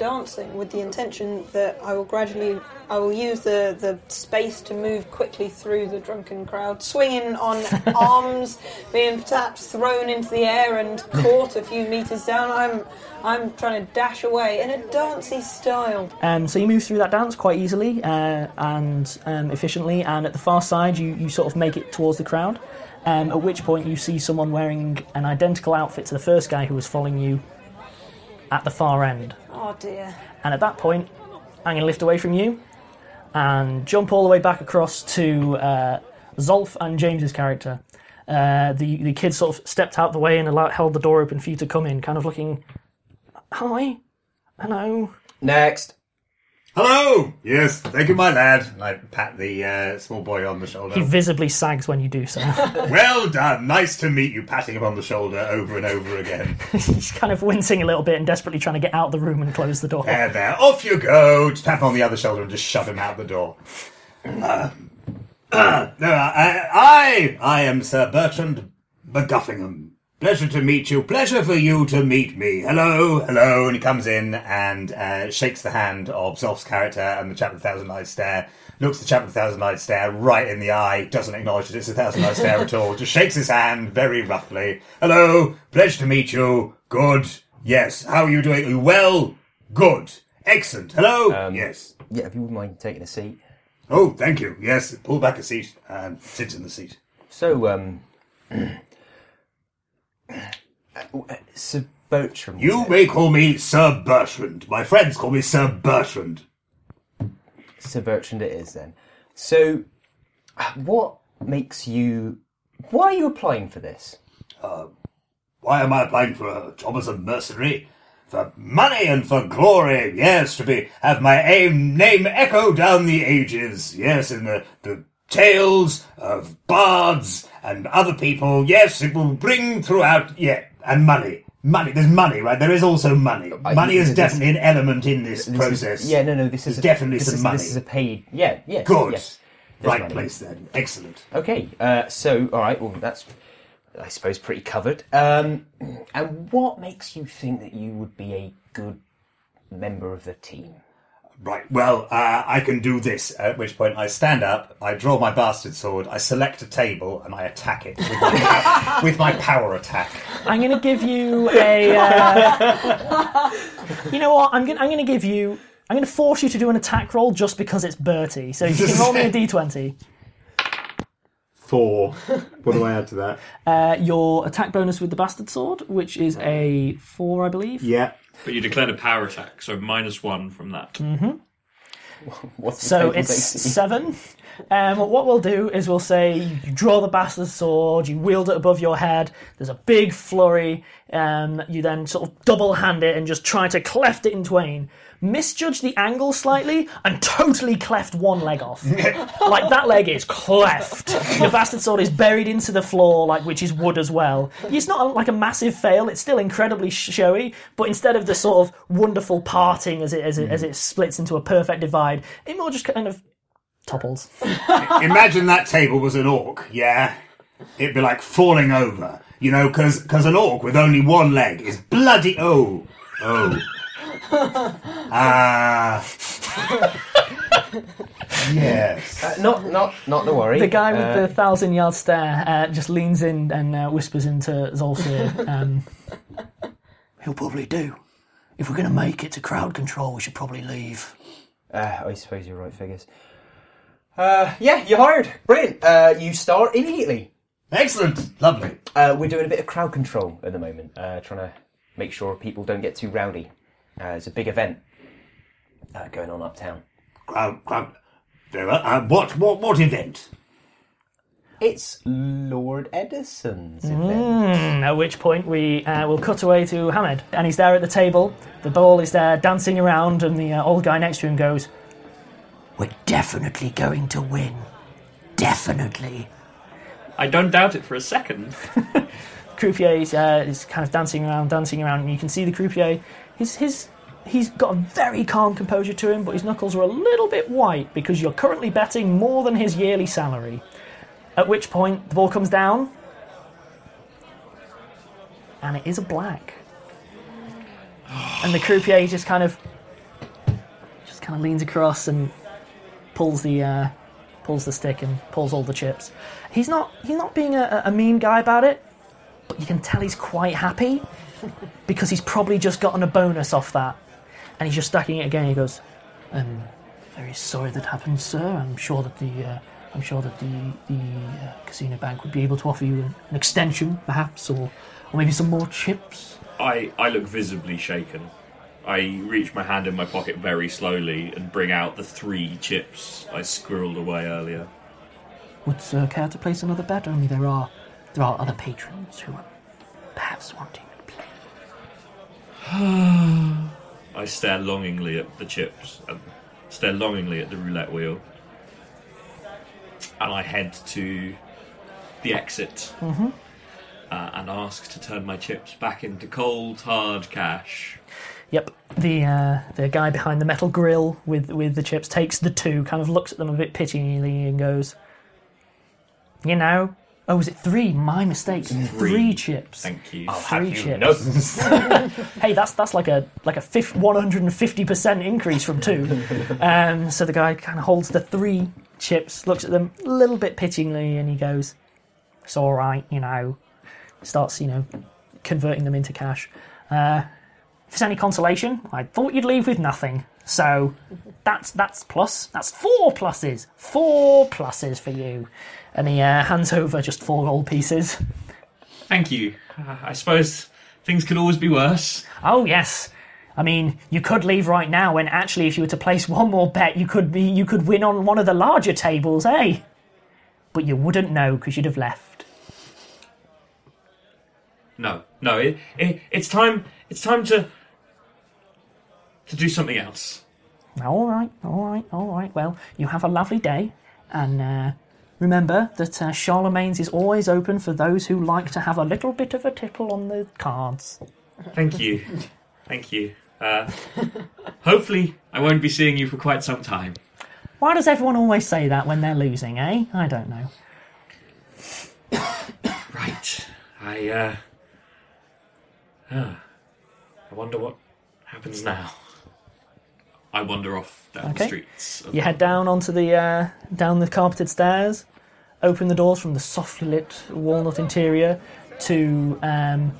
dancing with the intention that I will gradually, I will use the, the space to move quickly through the drunken crowd, swinging on arms, being perhaps thrown into the air and caught a few meters down. I'm, I'm trying to dash away in a dancey style. Um, so you move through that dance quite easily uh, and um, efficiently, and at the far side, you, you sort of make it towards the crowd. Um, at which point, you see someone wearing an identical outfit to the first guy who was following you at the far end. Oh dear. And at that point, I'm going to lift away from you and jump all the way back across to uh, Zolf and James's character. Uh, the the kid sort of stepped out the way and allowed, held the door open for you to come in, kind of looking. Hi, hello. Next. Hello! Yes, thank you, my lad. And I pat the uh, small boy on the shoulder. He visibly sags when you do so. well done. Nice to meet you. Patting him on the shoulder over and over again. He's kind of wincing a little bit and desperately trying to get out of the room and close the door. There, there. Off you go. Just tap him on the other shoulder and just shove him out the door. Uh, uh, no, I, I, I am Sir Bertrand McGuffingham. Pleasure to meet you. Pleasure for you to meet me. Hello, hello. And he comes in and uh, shakes the hand of Zolf's character and the chap with the thousand eyes stare. Looks the chap with the thousand eyes stare right in the eye. Doesn't acknowledge that it's a thousand eyes stare at all. Just shakes his hand very roughly. Hello. Pleasure to meet you. Good. Yes. How are you doing? Well? Good. Excellent. Hello. Um, yes. Yeah, if you wouldn't mind taking a seat. Oh, thank you. Yes. Pull back a seat and sit in the seat. So, um. Sir Bertrand. You may call me Sir Bertrand. My friends call me Sir Bertrand. Sir Bertrand it is then. So, what makes you. Why are you applying for this? Uh, why am I applying for a job as a mercenary? For money and for glory, yes, to be have my aim name echo down the ages, yes, in the, the tales of bards and other people, yes, it will bring throughout yeah, and money. Money there's money, right? There is also money. I- money is definitely an element in this, This process. Is, yeah, no, no. This is There's definitely this some is, money. This is a paid. Yeah, yeah. Good. Yes. Right money. place then. Excellent. Okay. Uh, so, all right. Well, that's, I suppose, pretty covered. Um, and what makes you think that you would be a good member of the team? Right, well, uh, I can do this. At which point I stand up, I draw my bastard sword, I select a table, and I attack it with my, with my power attack. I'm going to give you a. Uh, you know what? I'm going. I'm to give you. I'm going to force you to do an attack roll just because it's Bertie. So you can roll me a d20. Four. What do I add to that? Uh, your attack bonus with the bastard sword, which is a four, I believe. Yeah. But you declared a power attack, so minus one from that. What's the So it's seven. Um, what we'll do is we'll say you draw the bastard sword, you wield it above your head. There's a big flurry. Um, you then sort of double hand it and just try to cleft it in twain. Misjudge the angle slightly and totally cleft one leg off. like that leg is cleft. Your bastard sword is buried into the floor, like which is wood as well. It's not a, like a massive fail. It's still incredibly showy, but instead of the sort of wonderful parting as it as it, as it splits into a perfect divide, it more just kind of topples. Imagine that table was an orc, yeah? It'd be like falling over, you know, because an orc with only one leg is bloody. Oh, oh. Ah. yes. Uh, not, not, not to worry. The guy with Uh, the thousand yard stare uh, just leans in and uh, whispers into Zolf's ear. Um, He'll probably do. If we're going to make it to crowd control, we should probably leave. Uh, I suppose you're right, Figgis. Uh, yeah, you're hired. Brilliant. Uh, you start immediately. Excellent. Lovely. Uh, we're doing a bit of crowd control at the moment, uh, trying to make sure people don't get too rowdy. Uh, it's a big event uh, going on uptown. Crowd, crowd. Very well. Uh, what, what, what event? It's Lord Edison's event. Mm, at which point we uh, will cut away to Hamid, and he's there at the table. The ball is there dancing around, and the uh, old guy next to him goes, "We're definitely going to win. Definitely." I don't doubt it for a second. croupier is, uh, is kind of dancing around, dancing around, and you can see the croupier. His his he's got a very calm composure to him, but his knuckles are a little bit white because you're currently betting more than his yearly salary. At which point the ball comes down, and it is a black. And the croupier just kind of just kind of leans across and pulls the uh, pulls the stick and pulls all the chips. He's not he's not being a, a mean guy about it, but you can tell he's quite happy because he's probably just gotten a bonus off that, and he's just stacking it again. He goes, "I'm very sorry that happened, sir. I'm sure that the uh, I'm sure that the the uh, casino bank would be able to offer you an, an extension, perhaps, or or maybe some more chips." I, I look visibly shaken. I reach my hand in my pocket very slowly and bring out the three chips I squirreled away earlier. Would sir care to place another bet? Only there are there are other patrons who are perhaps wanting. I stare longingly at the chips and stare longingly at the roulette wheel. And I head to the exit uh, and ask to turn my chips back into cold, hard cash. Yep. The uh, the guy behind the metal grill with with the chips takes the two, kind of looks at them a bit pityingly, and goes, "You know, oh, was it three? My mistake. Three, chips. Thank you. Three chips. known? Hey, that's that's like a like a one hundred and fifty percent increase from two. um, so the guy kind of holds the three chips, looks at them a little bit pityingly, and he goes, "It's all right, you know." Starts, you know, converting them into cash. Uh, if it's any consolation, I thought you'd leave with nothing. So that's that's plus. That's four pluses. Four pluses for you. And he uh, hands over just four gold pieces. Thank you. Uh, I suppose things could always be worse. Oh yes. I mean, you could leave right now, and actually, if you were to place one more bet, you could be you could win on one of the larger tables, eh? But you wouldn't know because you'd have left. No, no. It, it, it's time. It's time to to do something else. All right, all right, all right. Well, you have a lovely day, and uh, remember that uh, Charlemagne's is always open for those who like to have a little bit of a tipple on the cards. Thank you. Thank you. Uh, hopefully, I won't be seeing you for quite some time. Why does everyone always say that when they're losing, eh? I don't know. Right. I, uh. I wonder what happens now. I wander off down the streets. You head down onto the uh, down the carpeted stairs, open the doors from the softly lit walnut interior to um,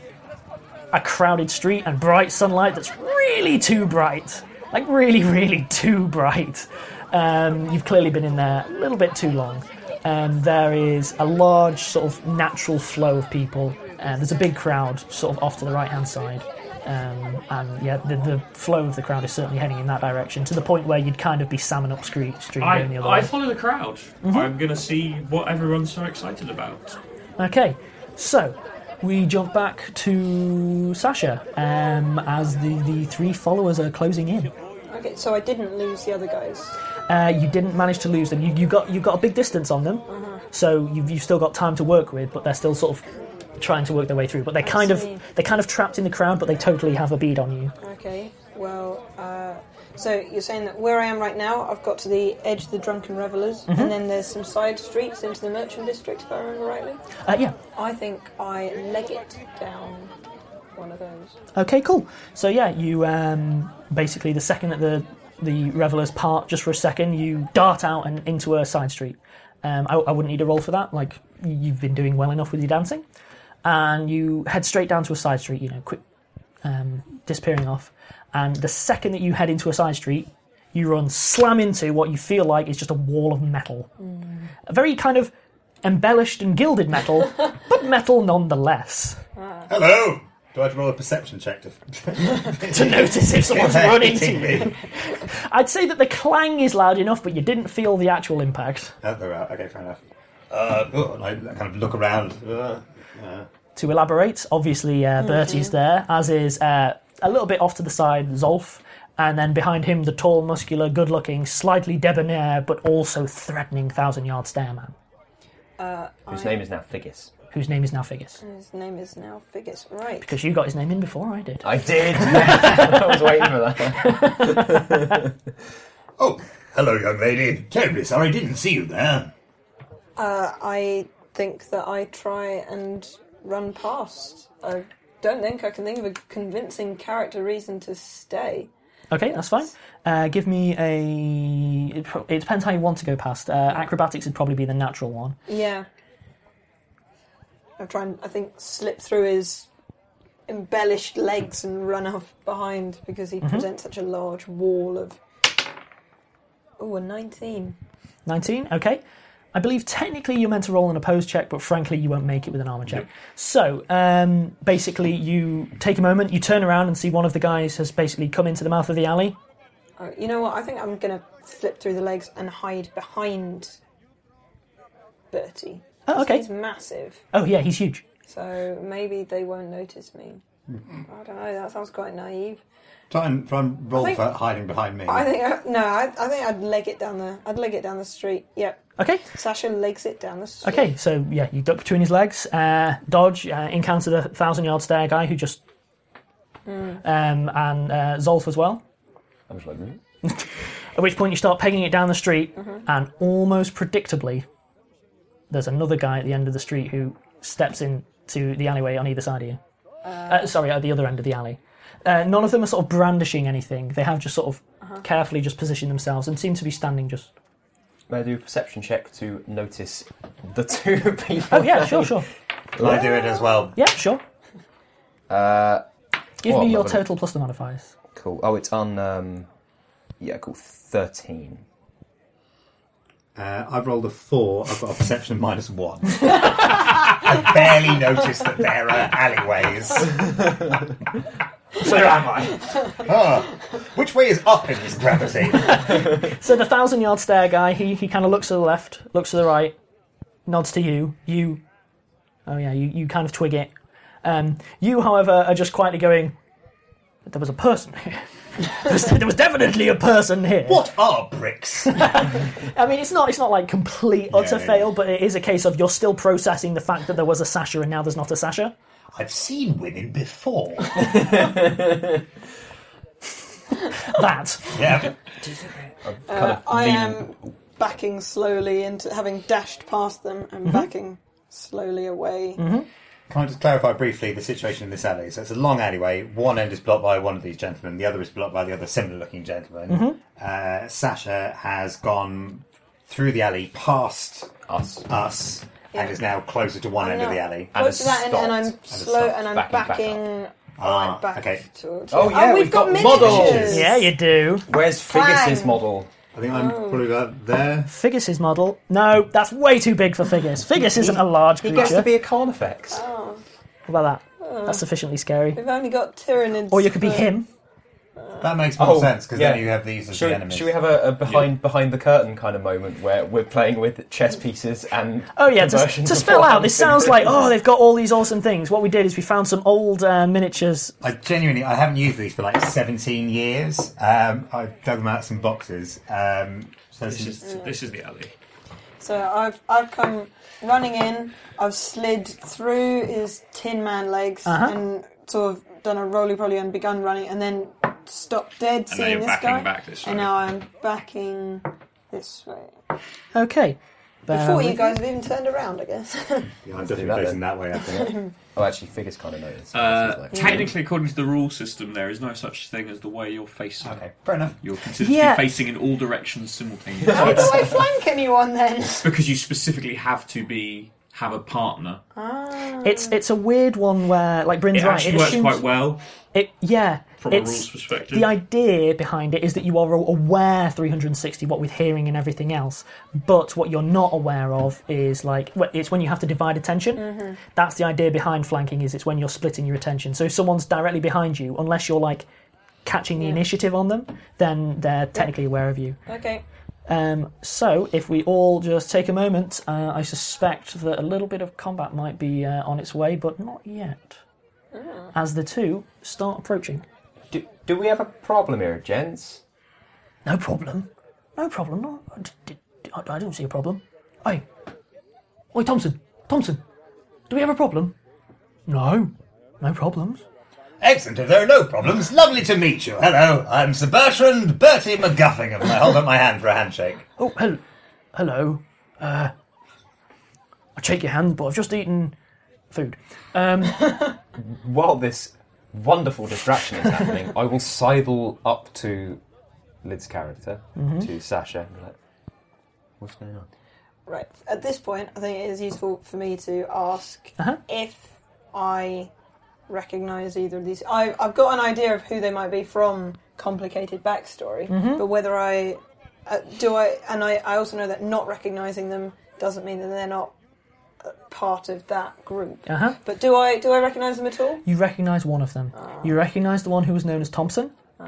a crowded street and bright sunlight that's really too bright, like really, really too bright. Um, you've clearly been in there a little bit too long. Um, there is a large sort of natural flow of people. and there's a big crowd sort of off to the right hand side. Um, and yeah, the, the flow of the crowd is certainly heading in that direction to the point where you'd kind of be salmon up street, street I, going the other I way. follow the crowd. Mm-hmm. I'm going to see what everyone's so excited about. Okay, so we jump back to Sasha um, as the, the three followers are closing in. Okay, so I didn't lose the other guys. Uh, you didn't manage to lose them. You, you got you got a big distance on them, so you've, you've still got time to work with, but they're still sort of trying to work their way through. But they're kind of they're kind of trapped in the crowd, but they totally have a bead on you. Okay, well, uh, so you're saying that where I am right now, I've got to the edge of the drunken revelers, and then there's some side streets into the merchant district, if I remember rightly. Uh, yeah. I think I leg it down one of those. Okay, cool. So yeah, you um, basically the second that the the revelers part just for a second, you dart out and into a side street. Um, I, I wouldn't need a roll for that. Like you've been doing well enough with your dancing, and you head straight down to a side street. You know, quick, um, disappearing off. And the second that you head into a side street, you run slam into what you feel like is just a wall of metal. A very kind of embellished and gilded metal, but metal nonetheless. Hello. Do I have to roll a perception check to, To notice if someone's running into hitting you. me? I'd say that the clang is loud enough, but you didn't feel the actual impact. Oh, they're out. Okay, fair enough. Uh, oh, and I kind of look around. Uh, To elaborate, obviously uh, Bertie's there, as is uh, a little bit off to the side Zolf, and then behind him the tall, muscular, good-looking, slightly debonair but also threatening thousand-yard stare man, Whose name is now Figgis. whose name is now Figgis. His name is now Figgis. Right. Because you got his name in before I did. I did. I was waiting for that. Oh, hello, young lady. Terribly sorry, I didn't see you there. Uh, I think that I try and run past. I don't think I can think of a convincing character reason to stay. Okay, that's fine. Uh, give me a. It, pro- it depends how you want to go past. Uh, acrobatics would probably be the natural one. Yeah. I'll try and I think slip through his embellished legs and run off behind because he presents such a large wall of. Oh, a nineteen. 19, okay. I believe technically you're meant to roll an opposed check, but frankly you won't make it with an armor check. So, um, basically, you take a moment, you turn around and see one of the guys has basically come into the mouth of the alley. Uh, you know what? I think I'm gonna slip through the legs and hide behind Bertie. Oh, okay. He's massive, Oh, yeah, he's huge. so maybe they won't notice me. I don't know. That sounds quite naive. try and try and roll think- for hiding behind me. I think I, no. I, I think I'd leg it down the. I'd leg it down the street. Yep. Okay, Sasha legs it down the street. okay, so yeah, you duck between his legs, uh, dodge, uh, encounter the thousand yard stare guy who just. Um, and uh, Zolf as well. I'm just like, hmm? At which point you start pegging it down the street, and almost predictably, there's another guy at the end of the street who steps into the alleyway on either side of you. Uh, sorry, at the other end of the alley. Uh, none of them are sort of brandishing anything. They have just sort of carefully just positioned themselves and seem to be standing just. May I do a perception check to notice the two people? Oh yeah, sure, sure. Will I do it as well? Yeah, sure. Uh, Give Well, me your not gonna- total plus the modifiers. cool. Oh, it's on. Um, yeah, cool. Thirteen. Uh, I've rolled a four. I've got a perception of minus one. I barely noticed that there are alleyways. So am I. Ah, which way is up in this gravity? So the thousand yard stare guy, he, he kind of looks to the left, looks to the right, nods to you. You, oh yeah, you, you kind of twig it. Um, you, however, are just quietly going. There was a person here. there, was, there was definitely a person here. What are bricks? I mean, it's not it's not like complete utter yeah, fail, but it is a case of you're still processing the fact that there was a Sasha and now there's not a Sasha. I've seen women before. That yeah. Kind Uh, of I leaning- am backing slowly into having dashed past them and backing slowly away. Can I just clarify briefly the situation in this alley? So it's a long alleyway. One end is blocked by one of these gentlemen. The other is blocked by the other similar-looking gentleman. Uh, Sasha has gone through the alley past us. us and Yeah. is now closer to one I'm end of the alley. And Close to that, and, and I'm stopped. And slow, stopped. and I'm Backing back backing Ah, right back okay. towards. Oh, you. yeah, we've we've got, got models. miniatures. yeah, you do. Where's Clang. Figgis's model? I think I'm probably about there. Figgis's model. No, that's way too big for Figgis. Figgis isn't a large He creature. gets to be a Carnifex. Oh, How about that? That's sufficiently scary. we've only got Tyranids. Or you could be him. That makes more Oh, sense because yeah. then you have these as Should, the enemies. should we have a, a behind behind the curtain kind of moment where we're playing with chess pieces and Oh yeah, to, to spell out, this sounds like oh they've got all these awesome things. What we did is we found some old uh, miniatures. I genuinely, I haven't used these for like 17 years. Um, I dug them out of some boxes. Um, so This this is is, this is the alley. So I've I've come running in. I've slid through his Tin Man legs Uh-huh. and sort of done a roly poly and begun running, and then stopped dead And now seeing you're this guy. back this way. and now I'm backing this way. Okay. Bear Before you with guys have even turned around, I guess. yeah, I'm do definitely that facing then. that way. I think. Oh, actually, Figgis kind of noticed. Uh, Like- technically, according to the rule system, there is no such thing as the way you're facing. okay, fair enough. You're considered Yeah. to be facing in all directions simultaneously How do I flank anyone then? because you specifically have to be have a partner. It's it's a weird one where like Bryn's It right. actually it works assumes, quite well It yeah. From a rules perspective. The idea behind it is that you are aware 360, what with hearing and everything else, but what you're not aware of is like it's when you have to divide attention. That's the idea behind flanking. Is it's when you're splitting your attention. So if someone's directly behind you, unless you're like catching the Yeah. initiative on them, then they're technically aware of you. Okay. Um, so if we all just take a moment, uh, I suspect that a little bit of combat might be uh, on its way, but not yet. As the two start approaching. Do, do we have a problem here, gents? No problem. No problem. No, I, d- d- I- I don't see a problem. Hey. Oi, Thompson. Thompson. Do we have a problem? No. No problems. Excellent. If there are no problems, lovely to meet you. Hello, I'm Sir Bertrand Bertie McGuffingham. I hold up my hand for a handshake. Oh, hel- hello. Uh, I shake your hand, but I've just eaten food. Um, While this wonderful distraction is happening, I will sidle up to Lid's character, to Sasha, and be like, What's going on? Right. At this point, I think it is useful for me to ask Uh-huh. if I recognise either of these. I, I've got an idea of who they might be from complicated backstory, Mm-hmm. but whether I uh, do I, and I, I also know that not recognising them doesn't mean that they're not part of that group. uh-huh. But do I do I recognise them at all? You recognise one of them. You recognise the one who was known as Thompson. Is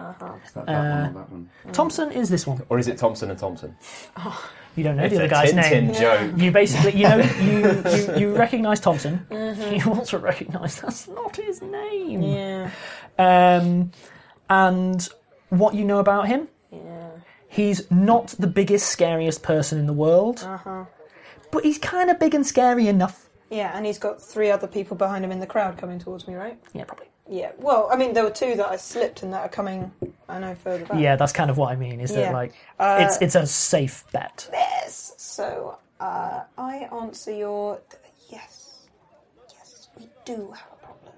that that Uh, one or that one? Thompson is this one. Or is it Thompson and Thompson? You don't know It's the a other guy's Tintin name. joke. You basically, you know, you you, you recognise Thompson. You also recognise that's not his name. Yeah. Um, and what you know about him? Yeah. He's not the biggest, scariest person in the world, Uh huh. But he's kind of big and scary enough. Yeah, and he's got three other people behind him in the crowd coming towards me, right? Yeah, probably. Yeah. Well, I mean, there were two that I slipped and that are coming. I know further back. Yeah, that's kind of what I mean. Is that Yeah. like Uh, it's it's a safe bet? Yes. So uh, I answer your yes. Yes, we do have a problem.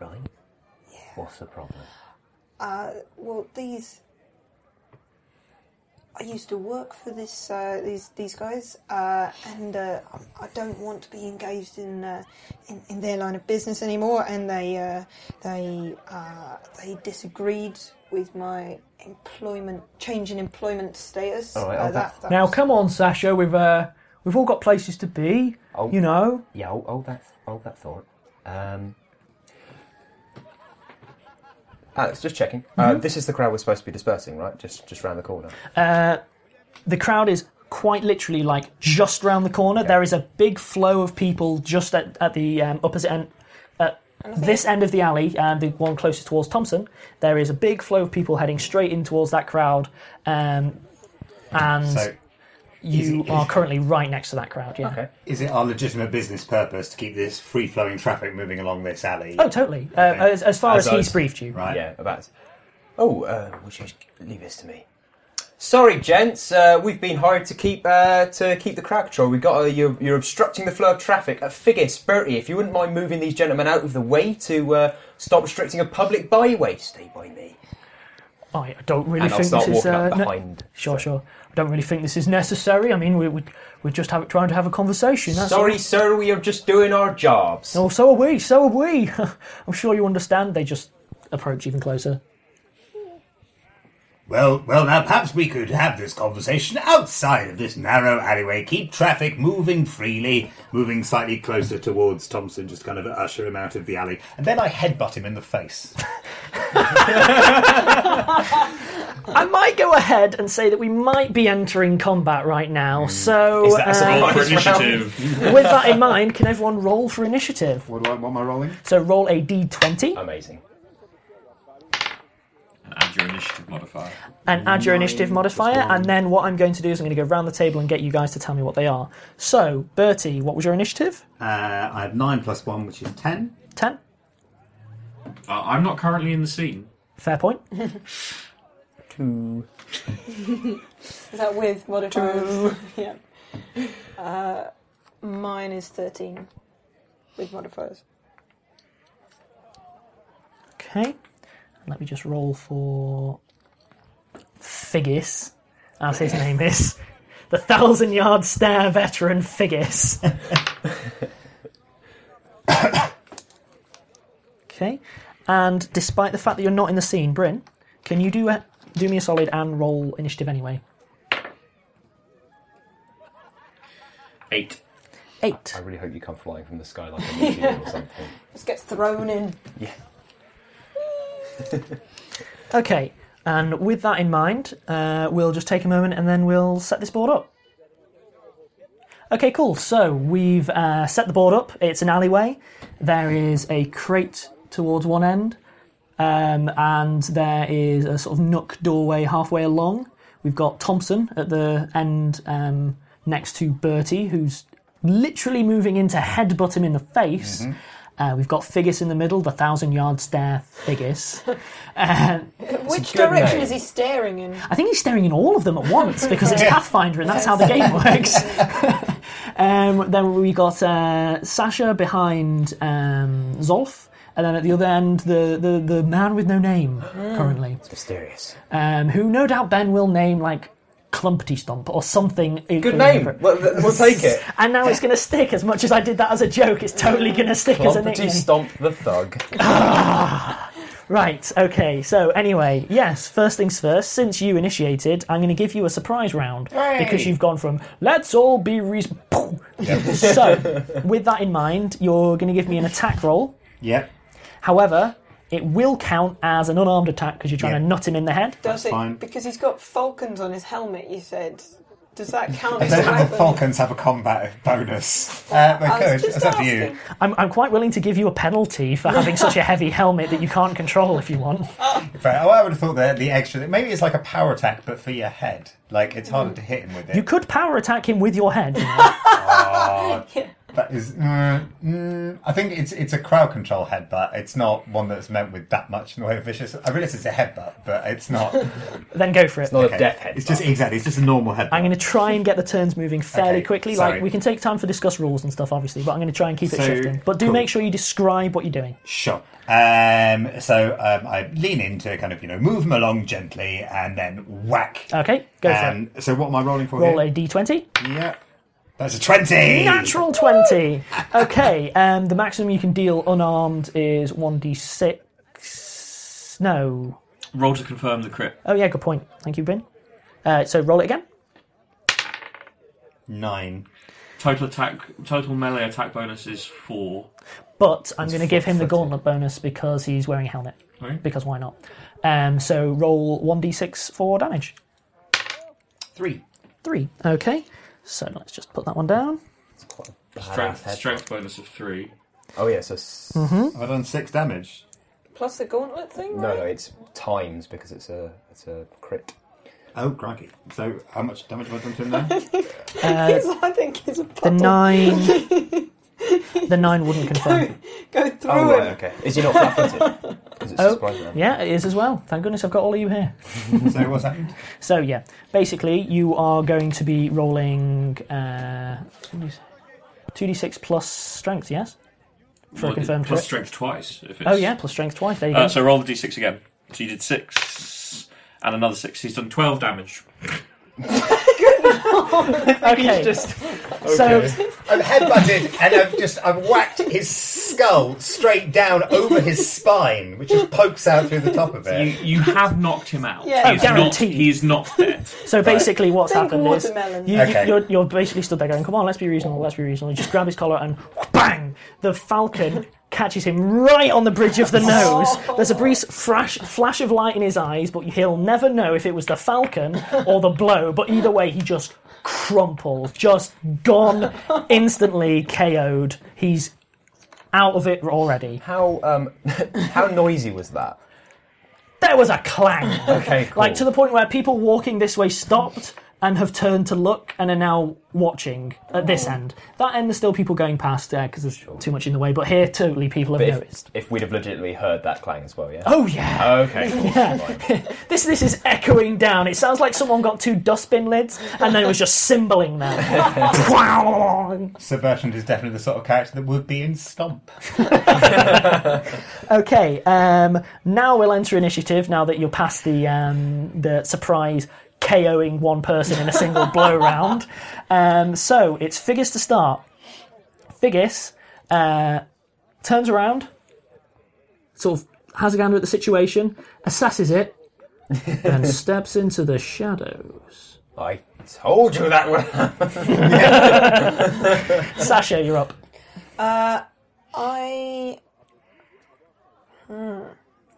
Right? Yeah. What's the problem? Uh, well, these. I used to work for this uh, these these guys, uh, and uh, I don't want to be engaged in, uh, in in their line of business anymore. And they uh, they uh, they disagreed with my employment change in employment status. All right, Uh, oh, that- that Now, was- come on, Sasha. We've uh, we've all got places to be. Oh. You know. Yeah, hold, hold that, hold that thought. Um, Alex, just checking. Uh, this is the crowd we're supposed to be dispersing, right? Just, just round the corner. Uh, the crowd is quite literally like just round the corner. There is a big flow of people just at, at the um, opposite end. At this end of the alley, um, the one closest towards Thompson, there is a big flow of people heading straight in towards that crowd, um, and So, you is it- are currently right next to that crowd. Yeah. Okay. is it our legitimate business purpose to keep this free flowing traffic moving along this alley? Oh, totally. Uh, as, as far as, As he's us. briefed you. Right. Yeah, about. Oh, uh, would you leave this to me? Sorry, gents. Uh, we've been hired to keep uh, to keep the crowd control. We've got uh, you're, you're obstructing the flow of traffic. Uh, Figgis, Bertie, if you wouldn't mind moving these gentlemen out of the way to uh, stop restricting a public byway, stay by me. I don't really and I'll think start this is. walking Uh, up ne- behind. sure, sure. I don't really think this is necessary. I mean, we, we, we're just have, trying to have a conversation. That's Sorry, all. sir. We are just doing our jobs. Oh, so are we. So are we. I'm sure you understand. They just approach even closer. Well, well, now perhaps we could have this conversation outside of this narrow alleyway. Keep traffic moving freely. Moving slightly closer towards Thompson, just kind of usher him out of the alley. And then I headbutt him in the face. I might go ahead and say that we might be entering combat right now. So, Is that a uh, surprise? For First initiative. with that in mind, can everyone roll for initiative? What, do I, what am I rolling? So, roll a d20 Amazing. Add your initiative modifier. and add your initiative modifier. And then what I'm going to do is I'm going to go round the table and get you guys to tell me what they are. So, Bertie, what was your initiative? Uh, I have 9 plus 1, which is 10. 10. Uh, I'm not currently in the scene. Fair point. Two. Is that with modifiers? yeah. Uh, mine is 13 with modifiers. Okay. Let me just roll for Figgis, as his name is. The thousand yard stare veteran Figgis. okay. And despite the fact that you're not in the scene, Bryn, can you do a, do me a solid and roll initiative anyway? Eight. Eight. I really hope you come flying from the sky like a meteor or something. Just gets thrown in. Yeah. Okay, and with that in mind, uh, we'll just take a moment and then we'll set this board up. Okay, cool. So we've uh, set the board up. It's an alleyway. There is a crate towards one end, um, and there is a sort of nook doorway halfway along. We've got Thompson at the end um, next to Bertie, who's literally moving in to headbutt him in the face. Uh, we've got Figgis in the middle, the thousand yard stare Figgis. uh, Which direction name. is he staring in? I think he's staring in all of them at once because it's Pathfinder and that's how the game works. um, then we got uh, Sasha behind um, Zolf, and then at the other end, the, the, the man with no name currently, It's mysterious. um, who no doubt Ben will name like Clumpty Stomp or something. Good name. Well, th- we'll take it. And now it's going to stick. As much as I did that as a joke, it's totally going to stick as a Clumpity nickname. Stomp the Thug. Ah, right, okay, so anyway, yes, first things first, since you initiated, I'm going to give you a surprise round. Because you've gone from, let's all be reason. so, with that in mind, you're going to give me an attack roll. Yep. However, it will count as an unarmed attack because you're trying Yeah. to nut him in the head. Does it? fine. Because he's got falcons on his helmet, you said. Does that count I as don't a think the weapon? Falcons have a combat bonus. Uh, they I was could. just It's up to you. asking. I'm, I'm quite willing to give you a penalty for having such a heavy helmet that you can't control if you want. Fair. Oh, I would have thought that the extra. Maybe it's like a power attack, but for your head. Like it's harder to hit him with it. You could power attack him with your head. you know. That is. Mm, mm, I think it's it's a crowd control headbutt. It's not one that's meant with that much in the way of vicious. I realise it's a headbutt, but it's not. then go for it. It's Not Okay. a death head. It's just exactly. It's just a normal headbutt. I'm going to try and get the turns moving fairly Okay, quickly. sorry. Like we can take time for discuss rules and stuff, obviously, but I'm going to try and keep it shifting. But do cool. make sure you describe what you're doing. Sure. Um, so um, I lean in to kind of you know move them along gently and then whack. Okay, go for it. Um, so what am I rolling for Roll here? a d20. Yeah. That's a twenty. Natural 20. Okay, um, the maximum you can deal unarmed is 1d6. No. Roll to confirm the crit. Oh, yeah, good point. Thank you, Ben. Uh, so roll it again. Nine. Total attack, total melee attack bonus is four. But I'm going to give him the footed. gauntlet bonus because he's wearing a helmet. Right. Because why not? Um, so roll 1d6 for damage. Three. Three. Okay. So let's just put that one down. Strength, strength bonus of three. Oh yeah, so s- Mm-hmm. I've done six damage. Plus the gauntlet thing, no, right? no, it's times because it's a it's a crit. Oh, crikey. So how much damage have I done to him there? I think he's a The puddle. nine. the nine wouldn't confirm. Go through Oh him. right, okay. Is he not flat-footed? Oh, a yeah, it is as well. Thank goodness I've got all of you here. so what's happened? So yeah, basically you are going to be rolling uh, two d six plus strength, yes, for a confirmed plus crit. strength twice. If it's, Oh yeah, plus strength twice. There you go. Uh, so roll the d6 again. So you did six and another six. He's done twelve damage. okay, Just so I've headbutted and I've just I've whacked his skull straight down over his spine, which just pokes out through the top of it. you have knocked him out. Yeah. he's not. He's not dead. so basically what's Think happened is watermelon. you, Okay. you're, you're basically stood there going, "Come on, let's be reasonable, let's be reasonable." You just grab his collar and bang, the falcon catches him right on the bridge of the nose. There's a brief flash, flash of light in his eyes, but he'll never know if it was the falcon or the blow. But either way, he just crumples, just gone, instantly KO'd. He's out of it already. how um how noisy was that? There was a clang. Okay, cool. Like to the point where people walking this way stopped and have turned to look and are now watching at this end. That end, there's still people going past there because there's too much in the way. But here, totally, people have But if, noticed. if we'd have legitimately heard that clang as well, yeah. Oh yeah, Okay, cool. Yeah. fine. this this is echoing down. It sounds like someone got two dustbin lids and then it was just cymbaling them. Sir Bertrand is definitely the sort of character that would be in Stomp. Okay, um, now we'll enter initiative. Now that you're past the um, the surprise KOing one person in a single blow round, um, so it's Figgis to start. Figgis uh, turns around, sort of has a gander at the situation, assesses it, and steps into the shadows. I told you that would happen. Sasha, you're up. I. Hmm.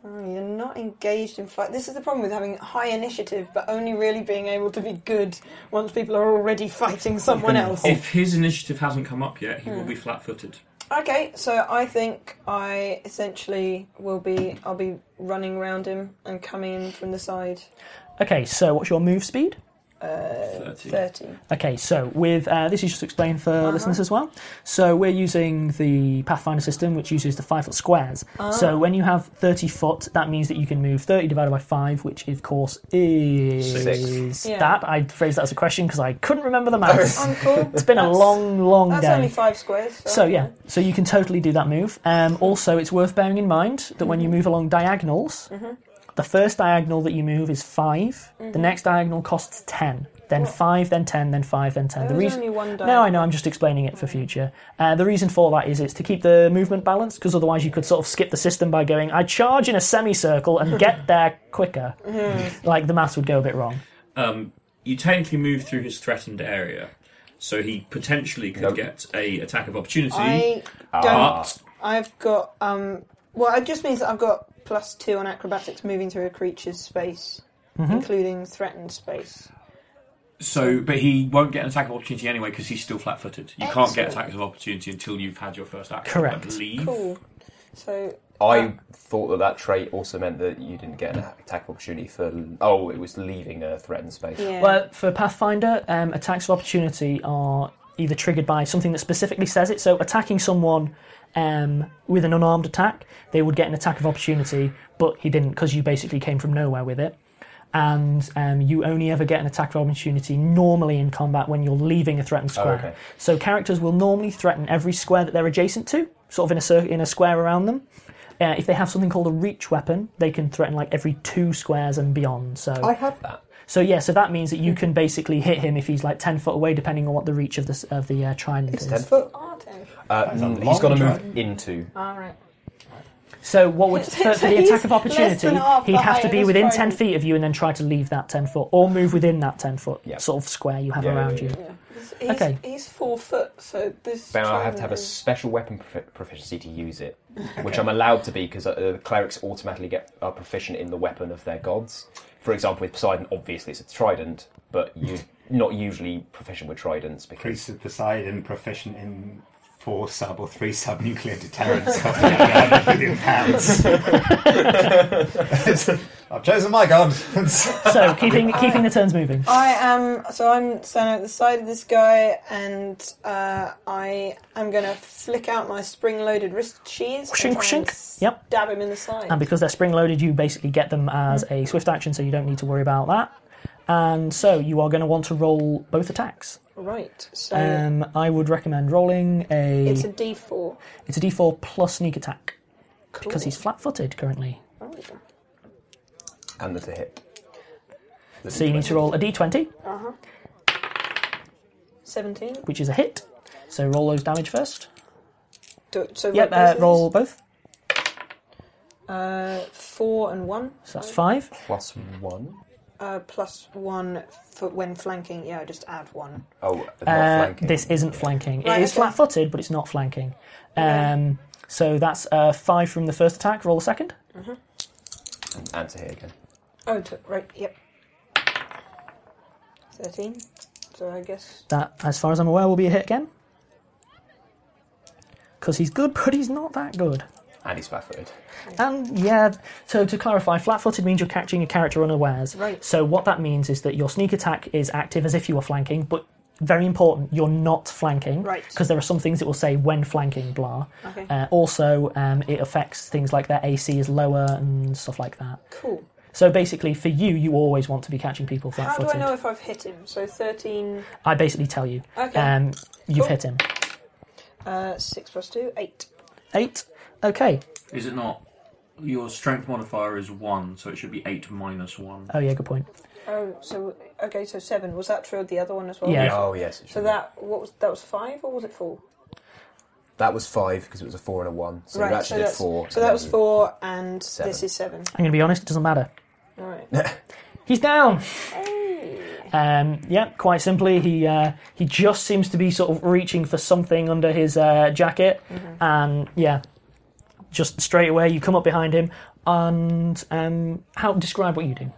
Oh, you're not engaged in fight. This is the problem with having high initiative, but only really being able to be good once people are already fighting someone else. If his initiative hasn't come up yet, he will hmm. be flat-footed. Okay, so I think I essentially will be. I'll be running around him and coming in from the side. Okay, so what's your move speed? Thirty. Thirty. Okay, so with uh, this is just to explain for listeners as well. So we're using the Pathfinder system, which uses the five foot squares. So when you have thirty foot, that means that you can move thirty divided by five, which of course is Six. Yeah. that. I phrased that as a question because I couldn't remember the maths. I'm cool. it's been a That's- long, long That's day. only five squares. So, So yeah, so you can totally do that move. Um, also, it's worth bearing in mind that when you move along diagonals, the first diagonal that you move is 5 The next diagonal costs ten. Then five, then ten, then five, then ten. There the reason. only one No, I know. I'm just explaining it for future. Uh, the reason for that is it's to keep the movement balanced, because otherwise you could sort of skip the system by going, I charge in a semicircle and get there quicker. Like the maths would go a bit wrong. Um, you technically move through his threatened area, so he potentially could Nope. get a attack of opportunity. I don't. but I've got um. Well, it just means that I've got plus two on acrobatics moving through a creature's space, including threatened space. so, but he won't get an attack of opportunity anyway because he's still flat-footed. You can't get Excellent. attacks of opportunity until you've had your first action. Correct. I believe. Cool. So I thought that that trait also meant that you didn't get an attack of opportunity for. Oh, it was leaving a threatened space. yeah. Well, for Pathfinder, um, attacks of opportunity are either triggered by something that specifically says it. So, attacking someone um, with an unarmed attack, they would get an attack of opportunity, but he didn't because you basically came from nowhere with it. And um, you only ever get an attack of opportunity normally in combat when you're leaving a threatened square. okay. So characters will normally threaten every square that they're adjacent to, sort of in a cir- in a square around them. Uh, if they have something called a reach weapon, they can threaten like every two squares and beyond. So I have that. so yeah, so that means that you can basically hit him if he's like ten foot away, depending on what the reach of the s- of the uh, trident It's is. ten foot. Ten. Uh, That's a he's long got to move trident. into. All right. So what would for, for the attack of opportunity, than half he'd the have height to of be his within ten trident. feet of you and then try to leave that ten foot, or move within that ten foot Yeah. sort of square you have Yeah, around yeah, you. Yeah. He's, he's, Okay. He's four foot, so this. Then I have to have a special weapon profi- proficiency to use it, which I'm allowed to be because uh, the clerics automatically get are proficient in the weapon of their gods. For example, with Poseidon, obviously it's a trident, but you're not usually proficient with tridents because Priest of Poseidon, proficient in four sub or three sub nuclear deterrents. cost me a billion pounds. I've chosen my god. So keeping keeping the turns moving. I am. So I'm standing at the side of this guy, and uh, I am going to flick out my spring-loaded wrist shears. and Shink, try and shink. Yep. Stab him in the side. And because they're spring loaded, you basically get them as a swift action, so you don't need to worry about that. And so you are going to want to roll both attacks. right. So Um, I would recommend rolling a. it's a D4. It's a D4 plus sneak attack Cool. because he's flat-footed currently. Oh. and there's a hit. So you need to roll a D20, Seventeen. which is a hit. So roll those damage first. Do, so Yep, what uh, both of roll these? both. Uh, four and one. So that's five. Plus one. Uh, plus one for when flanking. Yeah, just add one. Oh, not Uh, flanking. this isn't flanking. Right, it is okay. flat-footed, but it's not flanking. Um, so that's uh, five from the first attack. Roll a second. and to hit again. Oh, t- right. Yep. Thirteen. So I guess That, as far as I'm aware, will be a hit again. Because he's good, but he's not that good. And he's flat-footed. And yeah, so to clarify, flat-footed means you're catching a character unawares. Right. So what that means is that your sneak attack is active as if you were flanking, but very important, you're not flanking. Right. Because there are some things it will say when flanking, blah. Okay. Uh, also, um, it affects things like their AC is lower and stuff like that. cool. So basically, for you, you always want to be catching people How do flat-footed. I know if I've hit him? So thirteen. I basically tell you. Okay. Um, you've Cool. hit him. Uh, six plus two, eight. Eight. Okay. Is it not? Your strength modifier is one, so it should be eight minus one. Oh yeah, good point. Oh, so okay, so seven. Was that true of the other one as well? Yeah. Oh yes. it So be. that what was that was five or was it four? That was five because it was a four and a one. So right, you actually so did that's, four. So and that then was you- four, and Seven. this is seven. I'm going to be honest, it doesn't matter. All right. He's down. Um, yeah, quite simply, he uh, he just seems to be sort of reaching for something under his uh, jacket, and yeah, just straight away you come up behind him. And um, how describe what you do.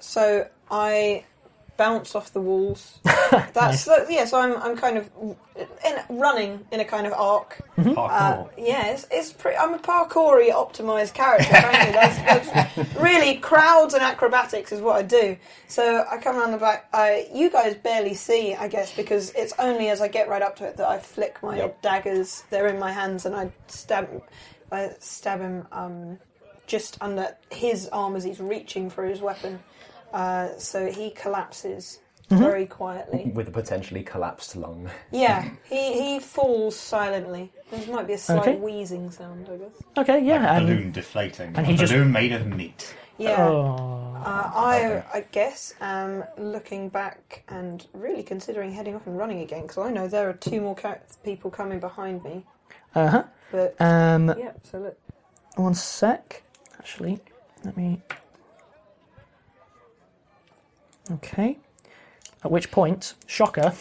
So I bounce off the walls. That's the, yeah. So I'm I'm kind of in, running in a kind of arc. Mm-hmm. Uh, Parkour. yeah, it's, it's pretty. I'm a parkoury optimized character. Frankly, that's, that's really crowds and acrobatics is what I do. So I come around the back. I you guys barely see, I guess, because it's only as I get right up to it that I flick my Yep. daggers. They're in my hands, and I stab. I stab him um, just under his arm as he's reaching for his weapon. Uh, so he collapses very quietly. with a potentially collapsed lung. Yeah, he, he falls silently. There might be a slight Okay. wheezing sound, I guess. Okay, yeah, and balloon deflating. and he a just- balloon made of meat. Yeah. oh, Uh, I, I guess, am looking back and really considering heading off and running again because I know there are two more ca- people coming behind me. uh huh. But Um, yeah, so look. one sec. Actually, let me. Okay. At which point, shocker.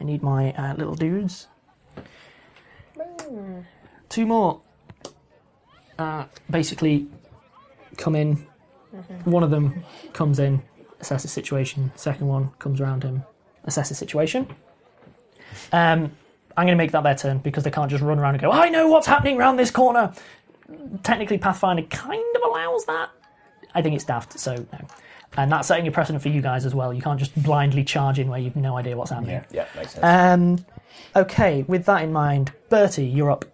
I need my uh, little dudes. Two more. Uh, basically, come in. One of them comes in, assesses situation. Second one comes around him, assesses situation. Um, I'm going to make that their turn because they can't just run around and go, I know what's happening around this corner. Technically, Pathfinder kind of allows that. I think it's daft, so no. And that's setting a precedent for you guys as well. You can't just blindly charge in where you've no idea what's happening. Yeah. Yeah, makes sense. Um, okay, with that in mind, Bertie, you're up.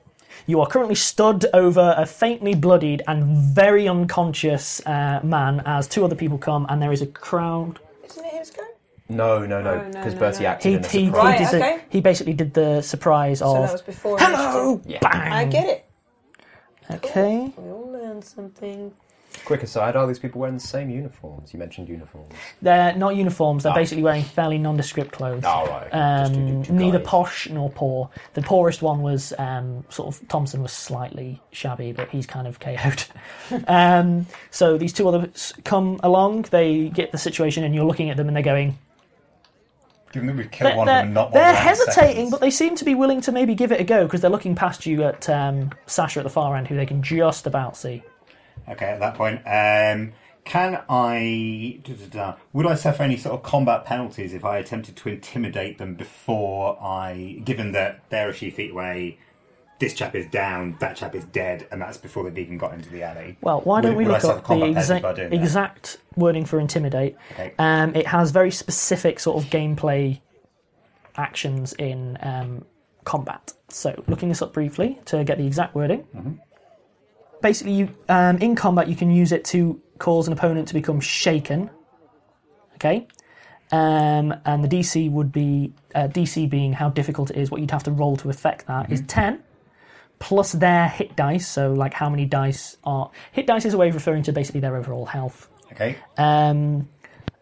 You are currently stood over a faintly bloodied and very unconscious uh, man as two other people come, and there is a crowd. Isn't it his go? no, no, no, Oh, no, because no, Bertie no. acted He, in a he, he, surprise. Right, did the- okay. he basically did the surprise So of that was before. hello, initiative. Yeah. bang. I get it. Okay, We all learned something. Quick aside, are these people wearing the same uniforms? You mentioned uniforms. they're not uniforms. They're Ah. basically wearing fairly nondescript clothes. Oh, right. okay. Just two- Um, two neither guys. posh nor poor. The poorest one was um, sort of Thompson was slightly shabby, but he's kind of KO'd. um, so these two others come along. They get the situation, and you're looking at them, and they're going. Given that we've killed They're, one of them, and not one they're of them in hesitating, seconds. but they seem to be willing to maybe give it a go because they're looking past you at um, Sasha at the far end, who they can just about see. Okay, at that point, um, can I? da, da, da, would I suffer any sort of combat penalties if I attempted to intimidate them before I? Given that they're a few feet away, this chap is down, that chap is dead, and that's before they've even got into the alley. Well, why don't we look up the combat penalties exact, that? exact wording for intimidate? Okay. Um, it has very specific sort of gameplay actions in um, combat. So, looking this up briefly to get the exact wording. Mm-hmm. Basically, you um, in combat you can use it to cause an opponent to become shaken. Okay. Um, and the DC would be uh, DC being how difficult it is. What you'd have to roll to affect that is Mm-hmm. ten plus their hit dice. So, like how many dice are hit dice is a way of referring to basically their overall health Okay. um,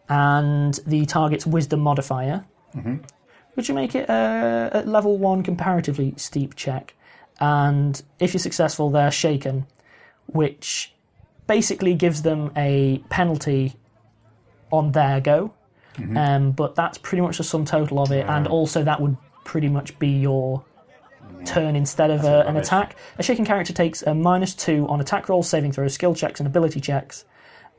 and the target's wisdom modifier, which will make it a, a level one comparatively steep check. And if you're successful, they're shaken, which basically gives them a penalty on their go. Um, but that's pretty much the sum total of it, and also that would pretty much be your turn instead of a, an attack. A shaken character takes a minus two on attack rolls, saving throws, skill checks, and ability checks.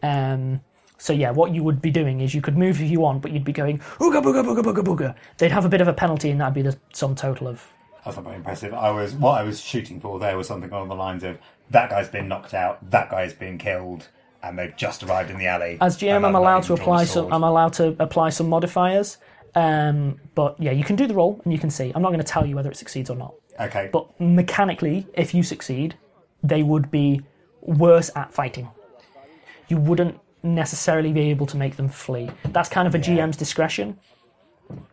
Um, so yeah, what you would be doing is you could move if you want, but you'd be going ooga booga booga booga booga. They'd have a bit of a penalty, and that'd be the sum total of. That's not very impressive. I was what I was shooting for there was something along the lines of that guy's been knocked out, that guy's been killed, and they've just arrived in the alley. As GM, I'm allowed to apply some. I'm allowed to apply some modifiers. Um, but yeah, you can do the roll, and you can see. I'm not going to tell you whether it succeeds or not. Okay. But mechanically, if you succeed, they would be worse at fighting. You wouldn't necessarily be able to make them flee. That's kind of a Yeah. GM's discretion.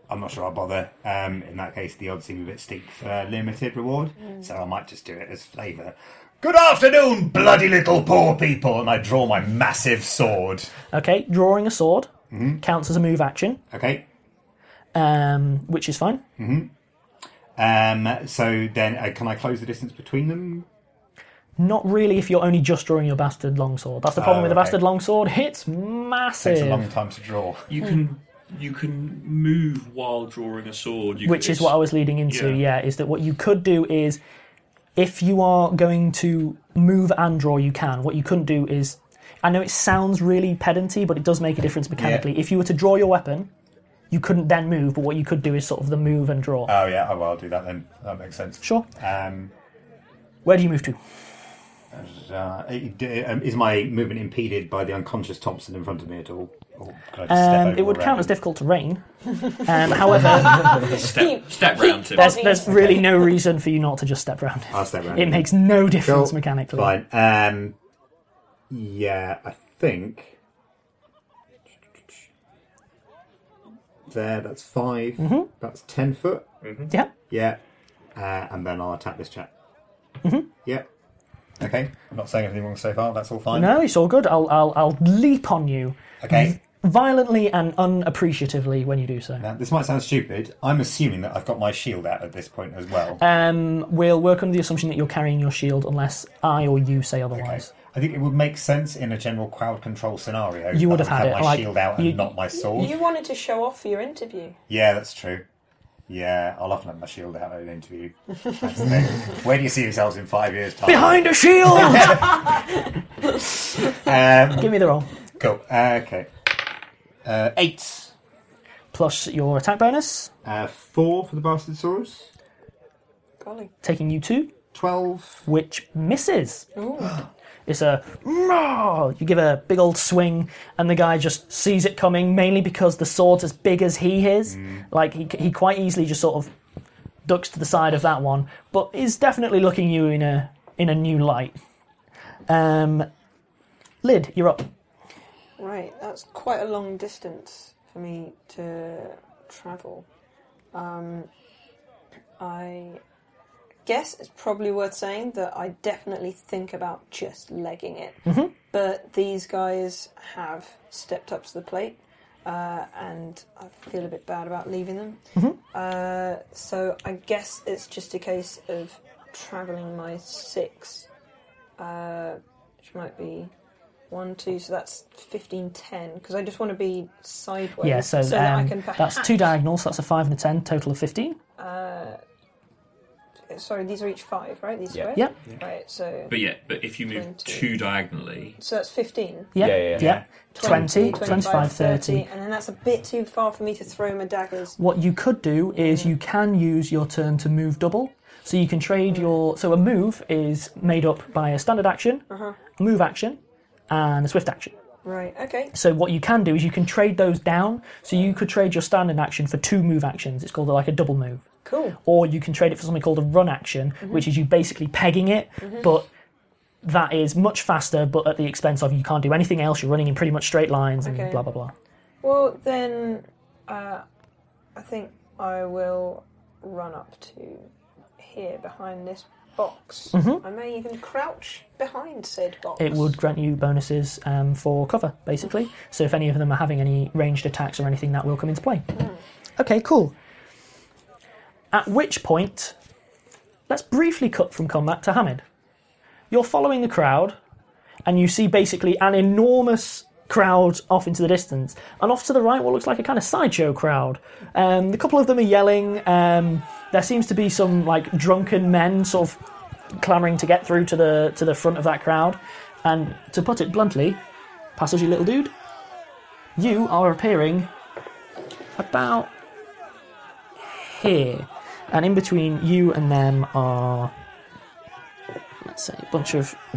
I'm not sure I'll bother. Um, in that case, the odds seem a bit steep for limited reward, so I might just do it as flavour. Good afternoon, bloody little poor people! And I draw my massive sword. Okay, drawing a sword Mm-hmm. counts as a move action, Okay, um, which is fine. Um, so then, uh, can I close the distance between them? Not really if you're only just drawing your bastard longsword. That's the problem Oh, with the okay. bastard longsword. It's massive. Takes a long time to draw. You can you can move while drawing a sword. You which can, is what I was leading into. Yeah. Yeah. is that what you could do is if you are going to move and draw, you can. What you couldn't do is, I know it sounds really pedanty, but it does make a difference mechanically. If you were to draw your weapon, you couldn't then move, but what you could do is sort of the move and draw. Oh yeah, oh, well, I'll do that then. That makes sense. sure. Um, Where do you move to? Uh, um, is my movement impeded by the unconscious Thompson in front of me at all? Or can I just step Um, it would or count around? as difficult terrain. Um, however, step step round to. there's, there's really no reason for you not to just step around. I'll step around. It makes no difference Cool. mechanically. Fine. Um, yeah, I think. There, that's 5 Mm-hmm. That's ten foot. Yeah. Yeah, uh, and then I'll attack this chap. Mm-hmm. Yeah. Okay. I'm not saying anything wrong so far. That's all fine. No, it's all good. I'll, I'll, I'll leap on you Okay. violently and unappreciatively when you do so. Now, this might sound stupid. I'm assuming that I've got my shield out at this point as well. Um, we'll work under the assumption that you're carrying your shield unless I or you say Okay. otherwise. I think it would make sense in a general crowd control scenario. You that would I have had it, my like, shield out and you- not my sword. You wanted to show off for your interview. Yeah, that's true. Yeah, I'll often have my shield out at an interview. That's the thing. Where do you see yourselves in five years' time? Behind a shield! Um, Give me the roll. cool. Uh, okay. Uh, eight. Plus your attack bonus, Uh, four for the bastard saurus. Golly. taking you two, Twelve. which misses. Ooh. It's a you give a big old swing, and the guy just sees it coming. Mainly because the sword's as big as he is. Like he he quite easily just sort of ducks to the side of that one, but is definitely looking you in a in a new light. Um, Lid, you're up. Right, that's quite a long distance for me to travel. Um, I guess it's probably worth saying that I definitely think about just legging it. But these guys have stepped up to the plate, uh, and I feel a bit bad about leaving them. Uh, so I guess it's just a case of travelling my six, uh, which might be one, two, so that's fifteen, ten. Because I just want to be sideways, Yeah, so, that I um, can that's two diagonals. That's a five and a ten, total of fifteen. Sorry, these are each five, right? These Yeah. squares. Yep. Right. So, But yeah, but if you move 20. two diagonally, so that's fifteen. Yeah, Yeah, yeah, yeah. 20, 20, 25, 30. and then that's a bit too far for me to throw my daggers. What you could do is you can use your turn to move double. So you can trade mm. your. So a move is made up by a standard action, a move action, and a swift action. Right. Okay. So what you can do is you can trade those down. So you could trade your standard action for two move actions. It's called like a double move. Cool. Or you can trade it for something called a run action, which is you basically pegging it, but that is much faster, but at the expense of you can't do anything else. You're running in pretty much straight lines and Okay. blah blah blah. Well, then, uh, I think I will run up to here behind this box. I may even crouch behind said box. It would grant you bonuses um, for cover, basically. So if any of them are having any ranged attacks or anything, that will come into play. Okay, cool. At which point, let's briefly cut from combat to Hamid. You're following the crowd, and you see basically an enormous crowd off into the distance, and off to the right, what looks like a kind of sideshow crowd. Um, a couple of them are yelling. Um, there seems to be some like drunken men sort of clamoring to get through to the to the front of that crowd. And to put it bluntly, passagey little dude, you are appearing about here, and in between you and them are. Let's say a bunch of,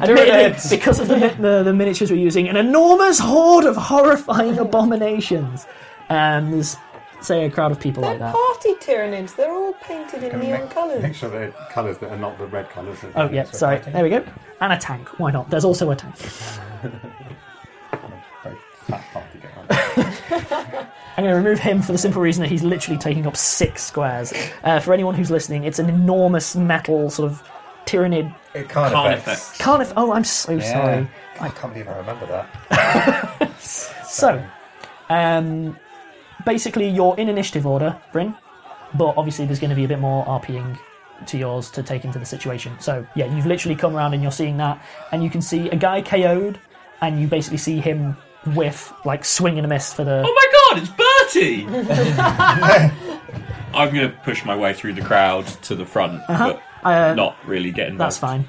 admittedly, because of the, the the miniatures we're using, an enormous horde of horrifying abominations. And there's, say, a crowd of people They're like that. party Tyranids. They're all painted in neon Make colours. sure they're colours that are not the red colours. of- Oh yeah, so sorry. fighting. There we go. And a tank. Why not? There's also a tank. Very fat party going on. I'm going to remove him for the simple reason that he's literally taking up six squares. Uh, for anyone who's listening, it's an enormous metal sort of Tyranid. It Can't affects- Carnif- oh, I'm so Yeah. sorry. I can't believe I remember that. So, um, basically, you're in initiative order, Bryn. but obviously there's going to be a bit more RPing to yours to take into the situation. So yeah, you've literally come around and you're seeing that, and you can see a guy KO'd, and you basically see him whiff like swing and a miss for the. Oh my god, it's Bertie! I'm going to push my way through the crowd to the front, but Uh, not really get involved. That's fine.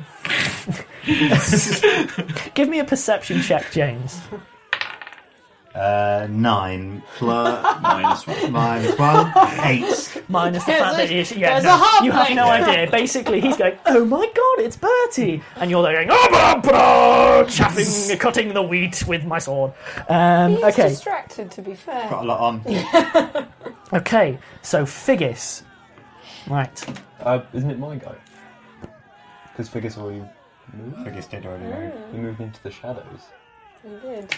Give me a perception check, James. Uh, nine plus Minus one. minus one, eight. Minus the There's fact that a- he's, yeah, there's no, a half you have no idea. Basically, he's going, "Oh my god, it's Bertie," and you're there going, "Oh, blah, blah, chaffing, cutting the wheat with my sword." Um, He's okay, distracted, to be fair. Got a lot on. okay. So Figgis, right? Uh, isn't it my go? Because Figgis already moved. Figgis did already move. He moved into the shadows. He did.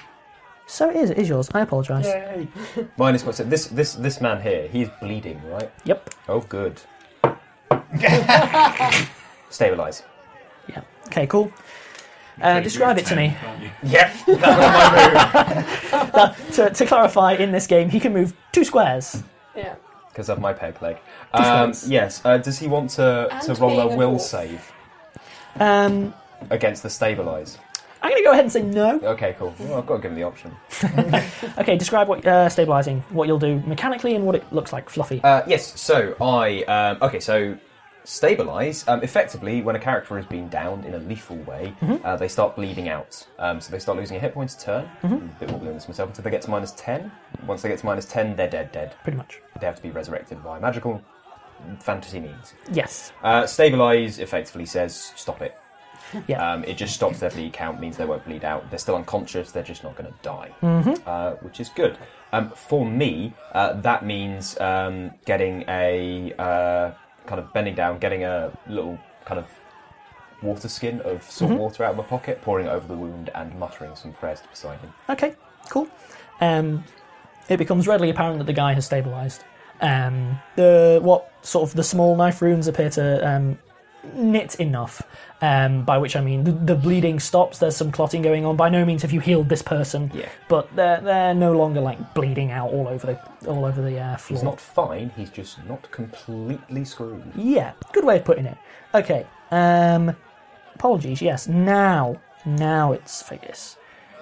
So it is. It is yours. I apologise. Minus what's it? This this this man here. He's bleeding, right? Yep. Oh, good. Stabilize. Yeah. Okay. Cool. Uh, describe it to me. Yeah. To, to clarify, in this game, he can move two squares. Yeah. Because of my peg leg. Um, once. yes. Uh, does he want to And to roll being a a will dwarf. save Um, against the stabilize? I'm going to go ahead and say no. Okay, cool. Well, I've got to give him the option. Okay. Describe what uh, stabilizing, what you'll do mechanically, and what it looks like. Fluffy. Uh, yes, so I. Um, okay, so stabilize. Um, effectively, when a character has been downed in a lethal way, uh, they start bleeding out. Um, so they start losing a hit point a turn. I'm a bit more this myself until they get to minus 10. Once they get to minus 10, they're dead, dead. Pretty much. They have to be resurrected by magical fantasy means. Yes. Uh, stabilize effectively says stop it. Yeah. Um, it just stops their bleed count, means they won't bleed out. They're still unconscious, they're just not going to die, uh, which is good. Um, for me, uh, that means um, getting a uh, kind of bending down, getting a little kind of water skin of salt water out of my pocket, pouring it over the wound, and muttering some prayers to Poseidon. Okay, cool. Um, it becomes readily apparent that the guy has stabilized. Um, the what sort of the small knife runes appear to um, knit enough. Um, by which I mean the, the bleeding stops. There's some clotting going on. By no means have you healed this person, Yeah. but they're they're no longer like bleeding out all over the all over the uh, floor. He's not fine, he's just not completely screwed. Yeah, good way of putting it. Okay. Um, apologies. Yes. Now, now it's Figgis.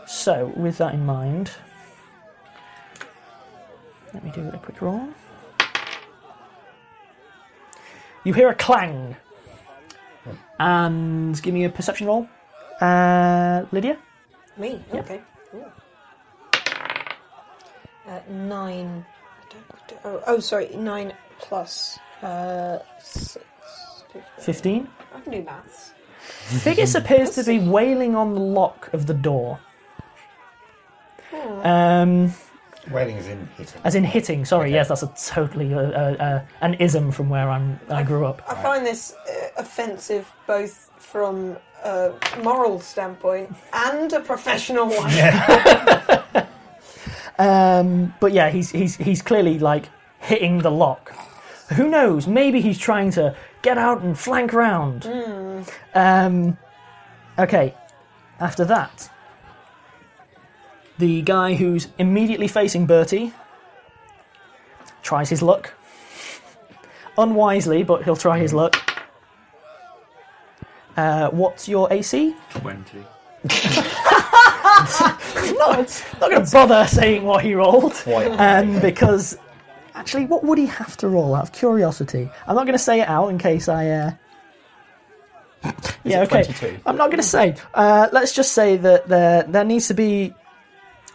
So, with that in mind, let me do a quick roll. You hear a clang, and give me a perception roll, uh, Lydia. Me? Okay. Ooh. Uh, nine. Oh, oh, sorry. Nine plus uh, six. Fifteen. I can do maths. Figgis appears to be wailing on the lock of the door. Um, Wailing is in hitting. As in hitting. Sorry, Okay. yes, that's a totally uh, uh, uh, an ism from where I'm. I grew up. I find this uh, offensive both from a moral standpoint and a professional one. Um, but yeah, he's he's he's clearly like hitting the lock. Who knows? Maybe he's trying to get out and flank round. Um, okay. After that, the guy who's immediately facing Bertie tries his luck. Unwisely, but he'll try his luck. Uh, what's your AC? 20. not, not going to bother saying what he rolled. Um, because actually, what would he have to roll out of curiosity? I'm not going to say it out in case I. Uh... yeah, okay. 22? I'm not going to say. Uh, let's just say that there there needs to be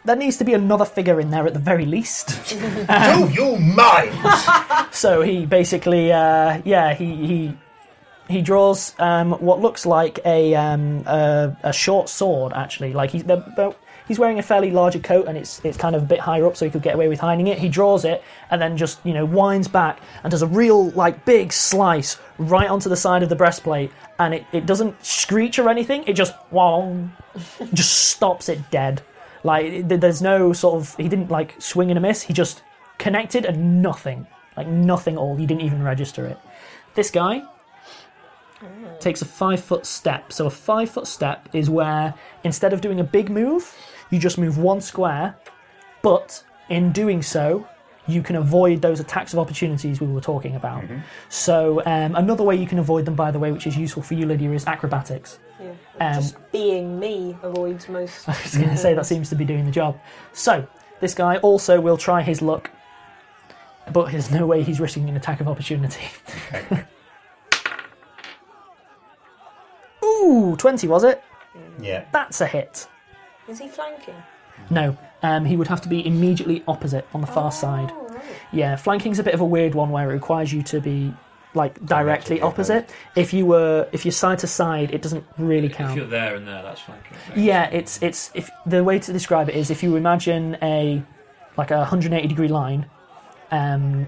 there needs to be another figure in there at the very least. Do you mind? So he basically, uh, yeah, he he he draws um, what looks like a, um, a a short sword. Actually, like he's they're, they're- he's wearing a fairly larger coat, and it's it's kind of a bit higher up, so he could get away with hiding it. He draws it, and then just you know winds back and does a real like big slice right onto the side of the breastplate, and it, it doesn't screech or anything. It just wong, just stops it dead. Like there's no sort of he didn't like swing and a miss. He just connected and nothing, like nothing all. He didn't even register it. This guy takes a five foot step. So a five foot step is where instead of doing a big move, you just move one square, but in doing so, you can avoid those attacks of opportunities we were talking about. So um, another way you can avoid them, by the way, which is useful for you, Lydia, is acrobatics. Yeah. Um, Just being me avoids most. I was going to say that seems to be doing the job. So this guy also will try his luck, but there's no way he's risking an attack of opportunity. Ooh, 20 was it? Yeah. That's a hit. Is he flanking? No, um, he would have to be immediately opposite on the far side. Right. Yeah, flanking's a bit of a weird one where it requires you to be like directly Directly opposite. If you were, if you're side to side, it doesn't really If count. you're there and there, that's flanking. Yeah, it's it's if the way to describe it is if you imagine a like a 180 degree line. Um,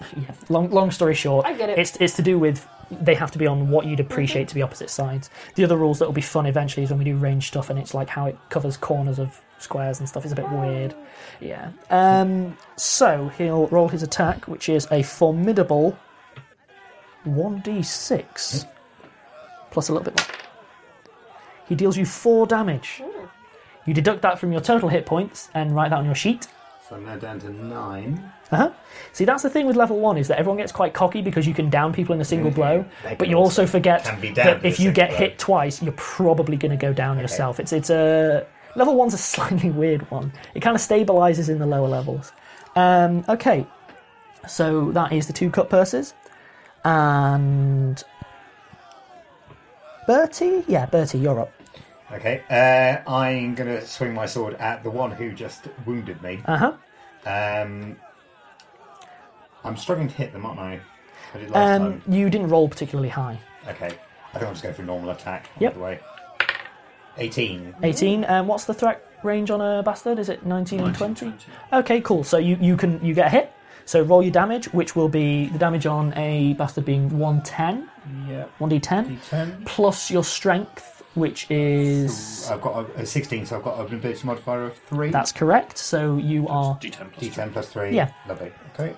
yeah, long long story short, I get it. it's it's to do with they have to be on what you'd appreciate to be opposite sides. The other rules that will be fun eventually is when we do range stuff and it's like how it covers corners of squares and stuff is a bit weird. Yeah. Um, so he'll roll his attack, which is a formidable 1d6 plus a little bit more. He deals you four damage. You deduct that from your total hit points and write that on your sheet. So I'm now down to nine. Uh-huh. See, that's the thing with level one is that everyone gets quite cocky because you can down people in a single blow, They but can you also forget can be that downed if in a you single get blow. hit twice, you're probably going to go down yourself. It's it's a level one's a slightly weird one. It kind of stabilizes in the lower levels. Um, okay, so that is the two cut purses, and Bertie, yeah, Bertie, you're up. Okay. Uh, I'm going to swing my sword at the one who just wounded me. Uh huh. Um, I'm struggling to hit them, aren't I? I did last Um, you didn't roll particularly high. Okay. I think I'll just go for normal attack. Yep. Either way. 18. 18. Um, what's the threat range on a bastard? Is it 19, and 19, 20? Okay, cool. So you, you can you get a hit. So roll your damage, which will be the damage on a bastard being 110, Yeah. 1d10, D10. plus your strength, which is. I've got a, a 16, so I've got an ability modifier of 3. That's correct. So you are. D10 plus D10 plus 3. Yeah. Lovely. Okay.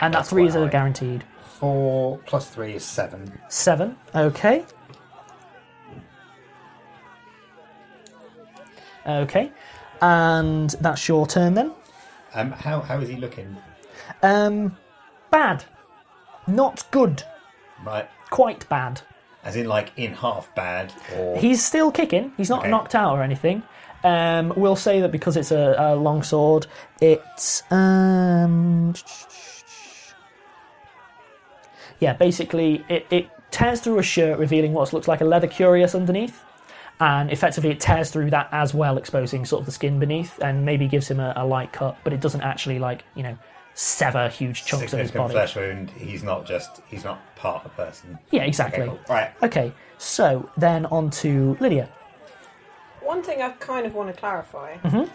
And that that's 3 is quite a high. guaranteed. 4 plus 3 is 7. 7. Okay. Okay. And that's your turn then. Um, how, how is he looking? Um, bad. Not good. Right. Quite bad. As in, like, in half bad, or. He's still kicking. He's not Okay. knocked out or anything. Um, we'll say that because it's a, a long sword, it's um, yeah, basically it, it tears through a shirt, revealing what looks like a leather cuirass underneath, and effectively it tears through that as well, exposing sort of the skin beneath, and maybe gives him a, a light cut, but it doesn't actually like you know sever huge chunks of his significant body. flesh wound. He's not just. He's not part of the person. Yeah, exactly. Okay, cool. Right. Okay, so then on to Lydia. One thing I kind of want to clarify Mm-hmm.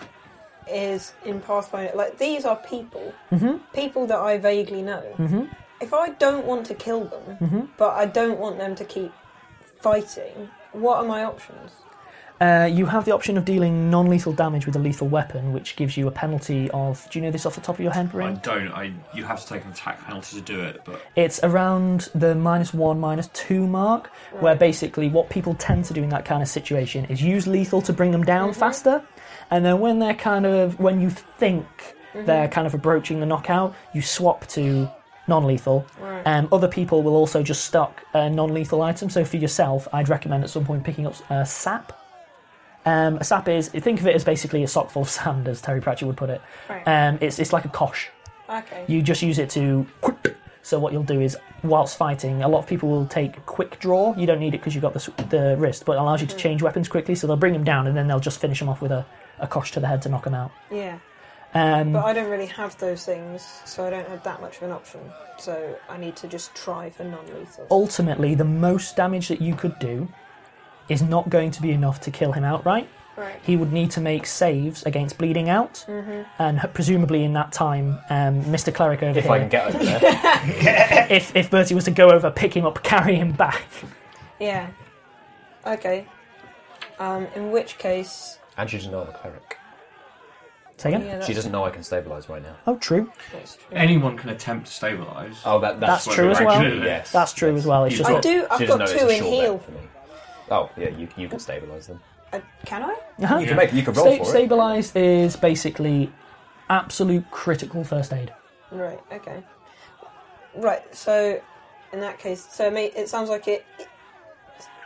is in Pathfinder, like these are people, Mm-hmm. people that I vaguely know. If I don't want to kill them, Mm-hmm. but I don't want them to keep fighting, what are my options? Uh, you have the option of dealing non-lethal damage with a lethal weapon, which gives you a penalty of. Do you know this off the top of your head, Brian? I don't. I you have to take an attack penalty to do it, but It's around the minus one, minus two mark, where basically what people tend to do in that kind of situation is use lethal to bring them down faster, and then when they're kind of when you think they're kind of approaching the knockout, you swap to non-lethal. Right. Um, other people will also just stock a non-lethal item. So for yourself, I'd recommend at some point picking up uh, sap. Um, a sap is think of it as basically a sock full of sand, as Terry Pratchett would put it. Right. Um, it's it's like a cosh. okay. You just use it to. So what you'll do is, whilst fighting, a lot of people will take quick draw. You don't need it because you've got the, the wrist, but it allows you to change weapons quickly. So they'll bring them down and then they'll just finish them off with a, a cosh to the head to knock them out. yeah. Um, But I don't really have those things, so I don't have that much of an option. So I need to just try for non-lethal. ultimately, the most damage that you could do is not going to be enough to kill him outright. Right. He would need to make saves against bleeding out, and presumably in that time, um, Mr. Cleric over If here, I can get over there. if if Bertie was to go over, pick him up, carry him back. Yeah. Okay. Um, in which case, and she doesn't know I'm a cleric. Say again? yeah, She doesn't know I can stabilise right now. Oh, true. true. anyone can attempt to stabilise. Oh, that, That's that's, true as well. Yes. That's true as well. It's You- just I do. I've got two in sure heal. for me. Oh, yeah, you, you can stabilise them. Uh, can I? Uh-huh. You can make you can roll Sta- for it. stabilized is basically absolute critical first aid. Right. Okay. Right. So, in that case, so me, it sounds like it.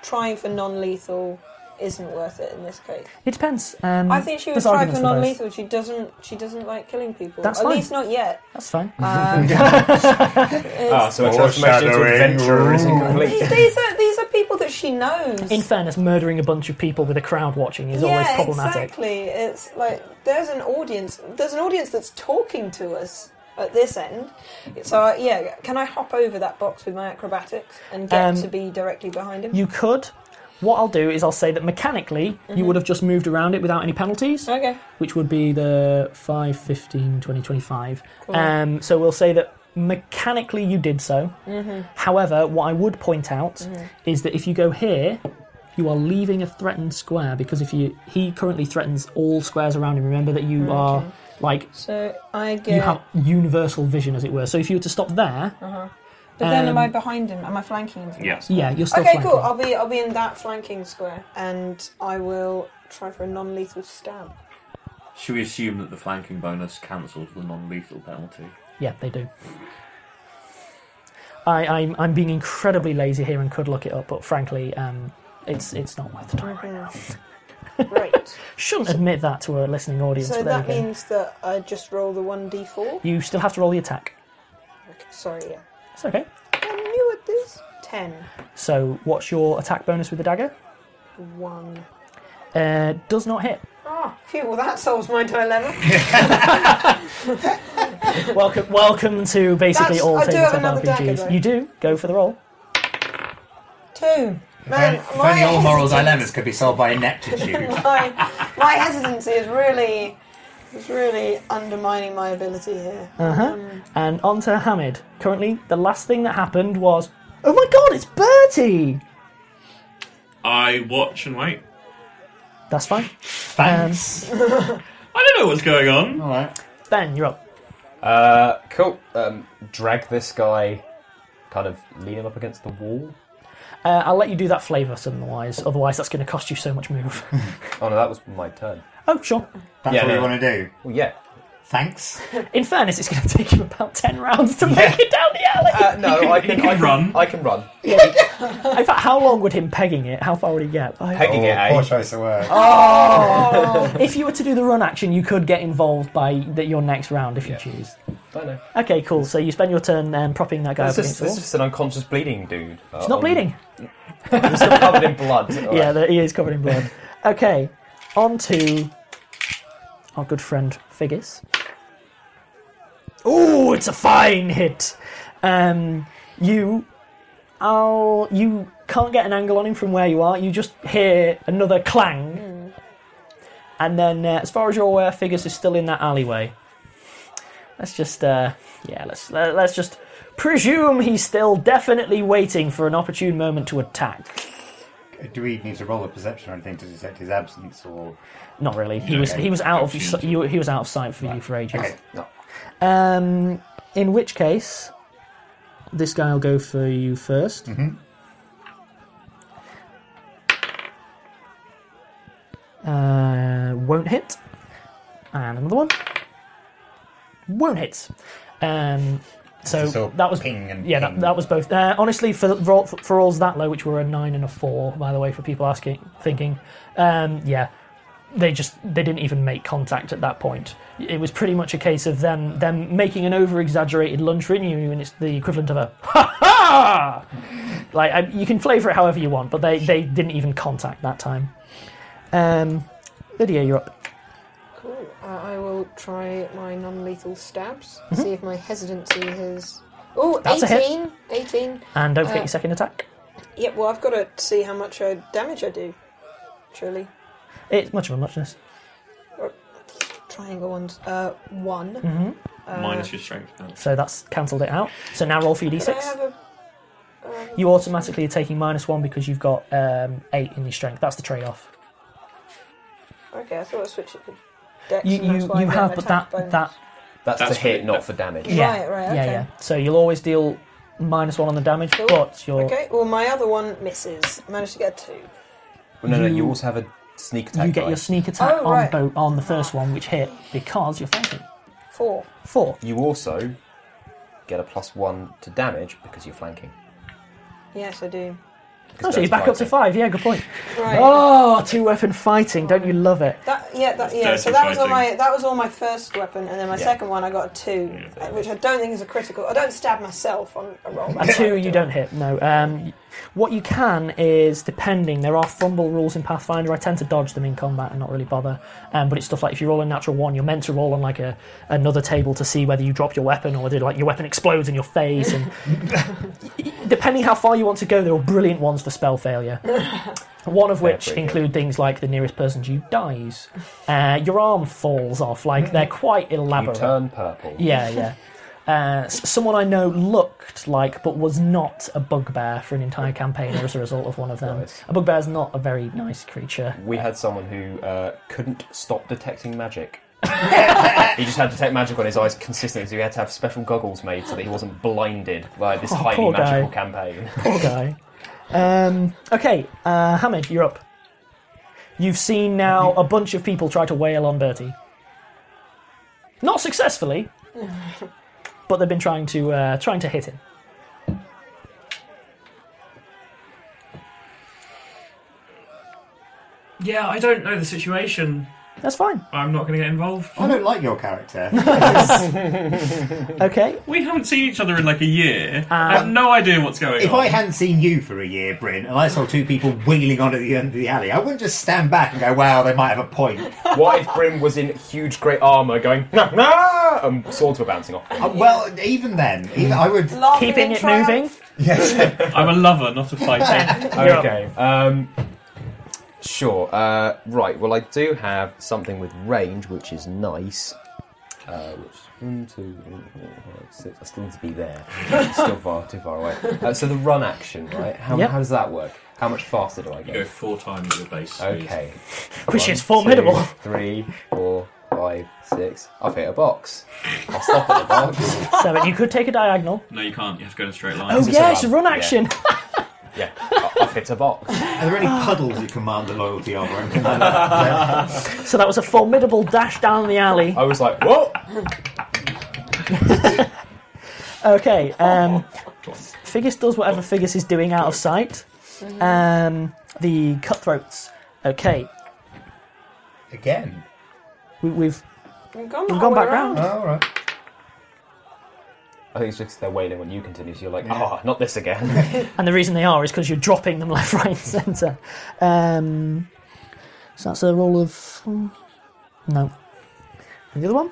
trying for non-lethal isn't worth it in this case. It depends. Um, I think she would there's try for non-lethal. She doesn't. She doesn't like killing people. That's At fine. least not yet. That's fine. Um, Ah, so a transformation into Foreshadowing. adventurer is incomplete. these, these are these are people that she knows. In fairness, murdering a bunch of people with a crowd watching is always yeah, problematic. exactly. It's like there's an audience. There's an audience that's talking to us at this end. So uh, yeah, can I hop over that box with my acrobatics and get Um, to be directly behind him? You could. What I'll do is I'll say that mechanically Mm-hmm. you would have just moved around it without any penalties, Okay. which would be the 5, 15, 20, 25. Cool. Um, so we'll say that mechanically you did so. Mm-hmm. However, what I would point out is that if you go here, you are leaving a threatened square because if you he currently threatens all squares around him. Remember that you are like So I get. you have universal vision, as it were. So if you were to stop there, but then am um, I behind him? Am I flanking him? Yes. Yeah. yeah, you're still Okay, flanking. cool. I'll be I'll be in that flanking square, and I will try for a non-lethal stab. Should we assume that the flanking bonus cancels the non-lethal penalty? Yeah, they do. I, I'm, I'm being incredibly lazy here and could look it up, but frankly, um, it's it's not worth the time right now. right. Shouldn't admit that to a listening audience, So but there that we go. means that I just roll the one d4. You still have to roll the attack. Okay, sorry, yeah. It's okay. I'm new at this. Ten. So, what's your attack bonus with the dagger? One. Uh, does not hit. Ah, phew, well that solves my dilemma. welcome, welcome to basically That's- all I tabletop another dagger, RPGs. you do go for the roll. Two. If Man, only- if my only all moral dilemmas could be solved by ineptitude. my, my hesitancy is really is really undermining my ability here. Uh-huh. Um, And on to Hamid. Currently, the last thing that happened was, oh my god, it's Bertie. I watch and wait. That's fine. Thanks. I don't know what's going on. All right. Ben, you're up. Uh, cool. Um, drag this guy, kind of lean him up against the wall. Uh, I'll let you do that flavour otherwise. Otherwise, that's going to cost you so much move. Oh no, that was my turn. oh, sure. That's Yeah, what no. we want to do. Well, yeah. Thanks. In fairness, it's going to take you about ten rounds to make it down the alley. Uh, no, can- I can, can I can run. I can run. In fact, how long would him pegging it? How far would he get? Like- Pegging it, oh, eh? poor choice of words. if you were to do the run action, you could get involved by the, your next round if you Yeah. choose. I know. Okay, cool. So you spend your turn um, propping that guy It's up just, against the it's wall. just an unconscious bleeding dude. Uh, It's not on- bleeding. He's still covered in blood. Yeah, the, he is covered in blood. Okay, on to our good friend Figgis. Oh, it's a fine hit. Um, you, oh, you can't get an angle on him from where you are. You just hear another clang, and then, uh, as far as you're aware, Figgis is still in that alleyway. Let's just, uh, yeah, let's let, let's just presume he's still definitely waiting for an opportune moment to attack. Do we need to roll a perception or anything to detect his absence, or Not really. He was he was out of you, he was out of sight for you for ages. okay? Um, in which case, this guy will go for you 1st Mhm. Uh, won't hit, and another one won't hit. Um, so So that was ping and yeah, ping. that, that was both. Uh, honestly, for, for for rolls that low, which were a nine and a four, by the way, for people asking, thinking, um, yeah, they just they didn't even make contact at that point. It was pretty much a case of them them making an over exaggerated for you, and it's the equivalent of a ha ha. Like I, you can flavour it however you want, but they they didn't even contact that time. Um, Lydia, you're up. cool. Uh, I will try my non-lethal stabs. Mm-hmm. See if my hesitancy has. Oh, That's 18. 18. And don't forget Uh, your second attack. Yep. Well, I've got to see how much uh, damage I do. Surely. It's much of a muchness. Triangle ones. Uh, one. hmm Uh, Minus your strength. now. So that's cancelled it out. So now roll for your could I d6. have a? uh, You automatically are taking minus one because you've got um, eight in your strength. That's the trade-off. Okay, I thought I switched it to Dex. You and that's you, why I you get have, an but attack that bonus. that That's, That's to hit, for- not for damage. yeah Right, right, yeah okay. yeah. So you'll always deal minus one on the damage, Cool. but you're Okay. Well, my other one misses. I managed to get a two. Well, no, no, You- you also have a sneak attack. you get die. your sneak attack Oh, on right. boat on the first one, which hit because you're flanking. Four. Four. You also get a plus one to damage because you're flanking. Yes, I do. Oh, Because so you're that's back up to fighting. five. Yeah, good point. Right. Oh, two weapon fighting. Don't you love it? That yeah, that, yeah. dirty So that was all my that was all my first weapon, and then my Yeah. second one I got a two, uh, which I don't think is a critical. I don't stab myself on a roll. A two, you don't hit. No. Um, what you can is, depending, there are fumble rules in Pathfinder. I tend to dodge them in combat and not really bother. Um, but it's stuff like if you roll a natural one, you're meant to roll on like a another table to see whether you drop your weapon or whether like your weapon explodes in your face. And depending how far you want to go, there are brilliant ones for spell failure. One of which include things like the nearest person to you dies, uh, your arm falls off. Like they're quite You elaborate. turn purple. Yeah, yeah. Uh, someone I know looked like, but was not a bugbear for an entire campaign as a result of one of them. Nice. A bugbear is not a very nice creature. We had someone who uh, couldn't stop detecting magic. he just had to detect magic on his eyes consistently, so he had to have special goggles made so that he wasn't blinded by this Oh, highly poor guy. magical campaign. Poor guy. Um, okay, uh, Hamid, you're up. You've seen now a bunch of people try to wail on Bertie. Not successfully, but they've been trying to uh, trying to hit him. Yeah, I don't know the situation. That's fine. I'm not going to get involved. I don't like your character. Okay. We haven't seen each other in like a year. I have no idea what's going on. If on. I hadn't seen you for a year, Bryn, and I saw two people wheeling on at the end of the alley, I wouldn't just stand back and go, "Wow, they might have a point." what if Brim was in huge, great armour going, nah, nah, and swords were bouncing off him? Uh, well, even then, even, I would. Laughing Keeping in it triumph. moving. Yes. I'm a lover, not a fighter. Okay. Um, sure. Uh, right. Well, I do have something with range, which is nice. Uh, which one, two, three, four, five, six. I still need to be there. It's still far too far away. Uh, so the run action, right? How, Yep. how does that work? How much faster do I you go go? four times your base. speed. Okay. Which One, is formidable. two, three, four, five, six. I've hit a box. I'll stop at the box. Seven. You could take a diagonal. No, you can't. You have to go in a straight line. Oh, this yeah, it's a run? action. Yeah. Action. Yeah, I- I've hit a box. Are there any puddles you command the loyalty of, or anything like that? So that was a formidable dash down the alley. I was like, whoa! Okay, um, Figgis does whatever Figgis is doing out of sight. Um, the cutthroats. Okay, Again. we, we've We've gone, the we've whole gone way back round. Oh, all right. I think it's just they're wailing when you continue, so you're like, oh, not this again. And the reason they are is because you're dropping them left, right, and centre. Um, so that's a roll of. hmm, No. And the other one?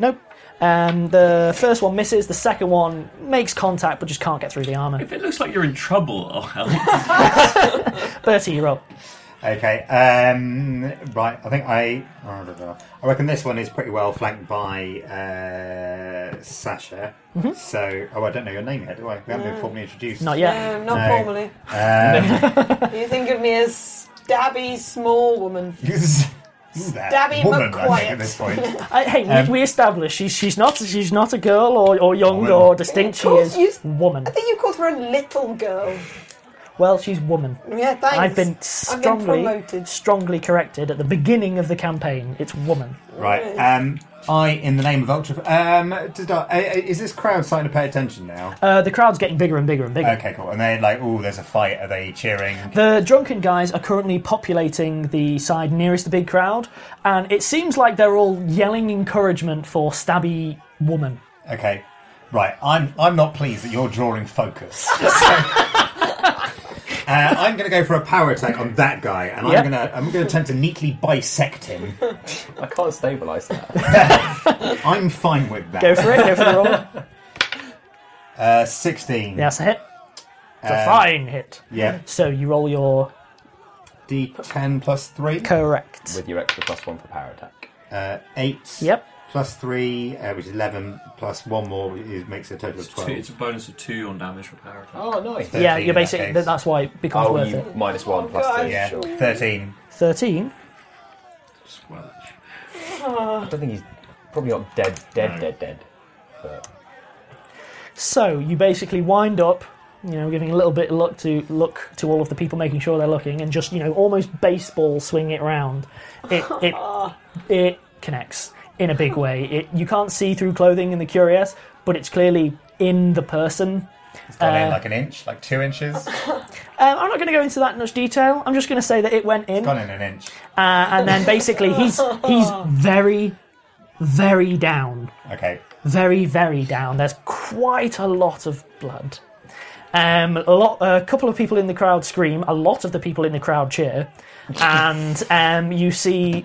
Nope. Um, the first one misses, the second one makes contact but just can't get through the armour. If it looks like you're in trouble, I'll help. Bertie, you're up. Okay. Um, right. I think I. I don't know. I reckon this one is pretty well flanked by uh, Sasha. So, oh, I don't know your name yet, do I? We haven't been formally introduced. Not yet. No, not No. formally. Um, You think of me as stabby small woman. who's that Stabby woman? I think at this point. I, hey, Um, we, we established she's she's not she's not a girl or, or young Woman. or distinct. She Of course, is you- woman. I think you called her a little girl. Well, she's woman. Yeah, thanks. I've been I've been strongly promoted. strongly corrected at the beginning of the campaign. It's woman. Right. Um, I, in the name of Ultra. Um, did I, uh, is this crowd starting to pay attention now? Uh, the crowd's getting bigger and bigger and bigger. Okay, cool. And they're like, oh, there's a fight. Are they cheering? The drunken guys are currently populating the side nearest the big crowd, and it seems like they're all yelling encouragement for stabby woman. Okay. Right. I'm I'm not pleased that you're drawing focus. So, uh, I'm going to go for a power attack on that guy, and Yep. I'm going to I'm going to attempt to neatly bisect him. I can't stabilise that. I'm fine with that. Go for it. Go for the roll. Uh, Sixteen. Yeah, that's a hit. It's a Um, fine hit. Yeah. So you roll your D10 plus three. correct. With your extra plus one for power attack. Uh, eight. Yep. Plus three, uh, which is eleven. Plus one more is, makes a total of It's, twelve. two, it's a bonus of two on damage for power attack. Oh, nice. Yeah, in you're that basically case. that's why it becomes Oh, worth you it. minus one plus God. two. Yeah. Sure. Thirteen. Thirteen. Squelch. I don't think he's probably not dead, dead, dead, dead. But So you basically wind up, you know, giving a little bit of look to look to all of the people, making sure they're looking, and just you know almost baseball swing it round. It it it connects in a big way. It, you can't see through clothing in the cuirass, but it's clearly in the person. It's gone Uh, in like an inch, like two inches. Um, I'm not going to go into that much detail. I'm just going to say that it went in, uh, gone in an inch. and then basically he's he's very, very down, Okay. very very down. There's quite a lot of blood. Um, a lot, a couple of people in the crowd scream. A lot of the people in the crowd cheer, and um, you see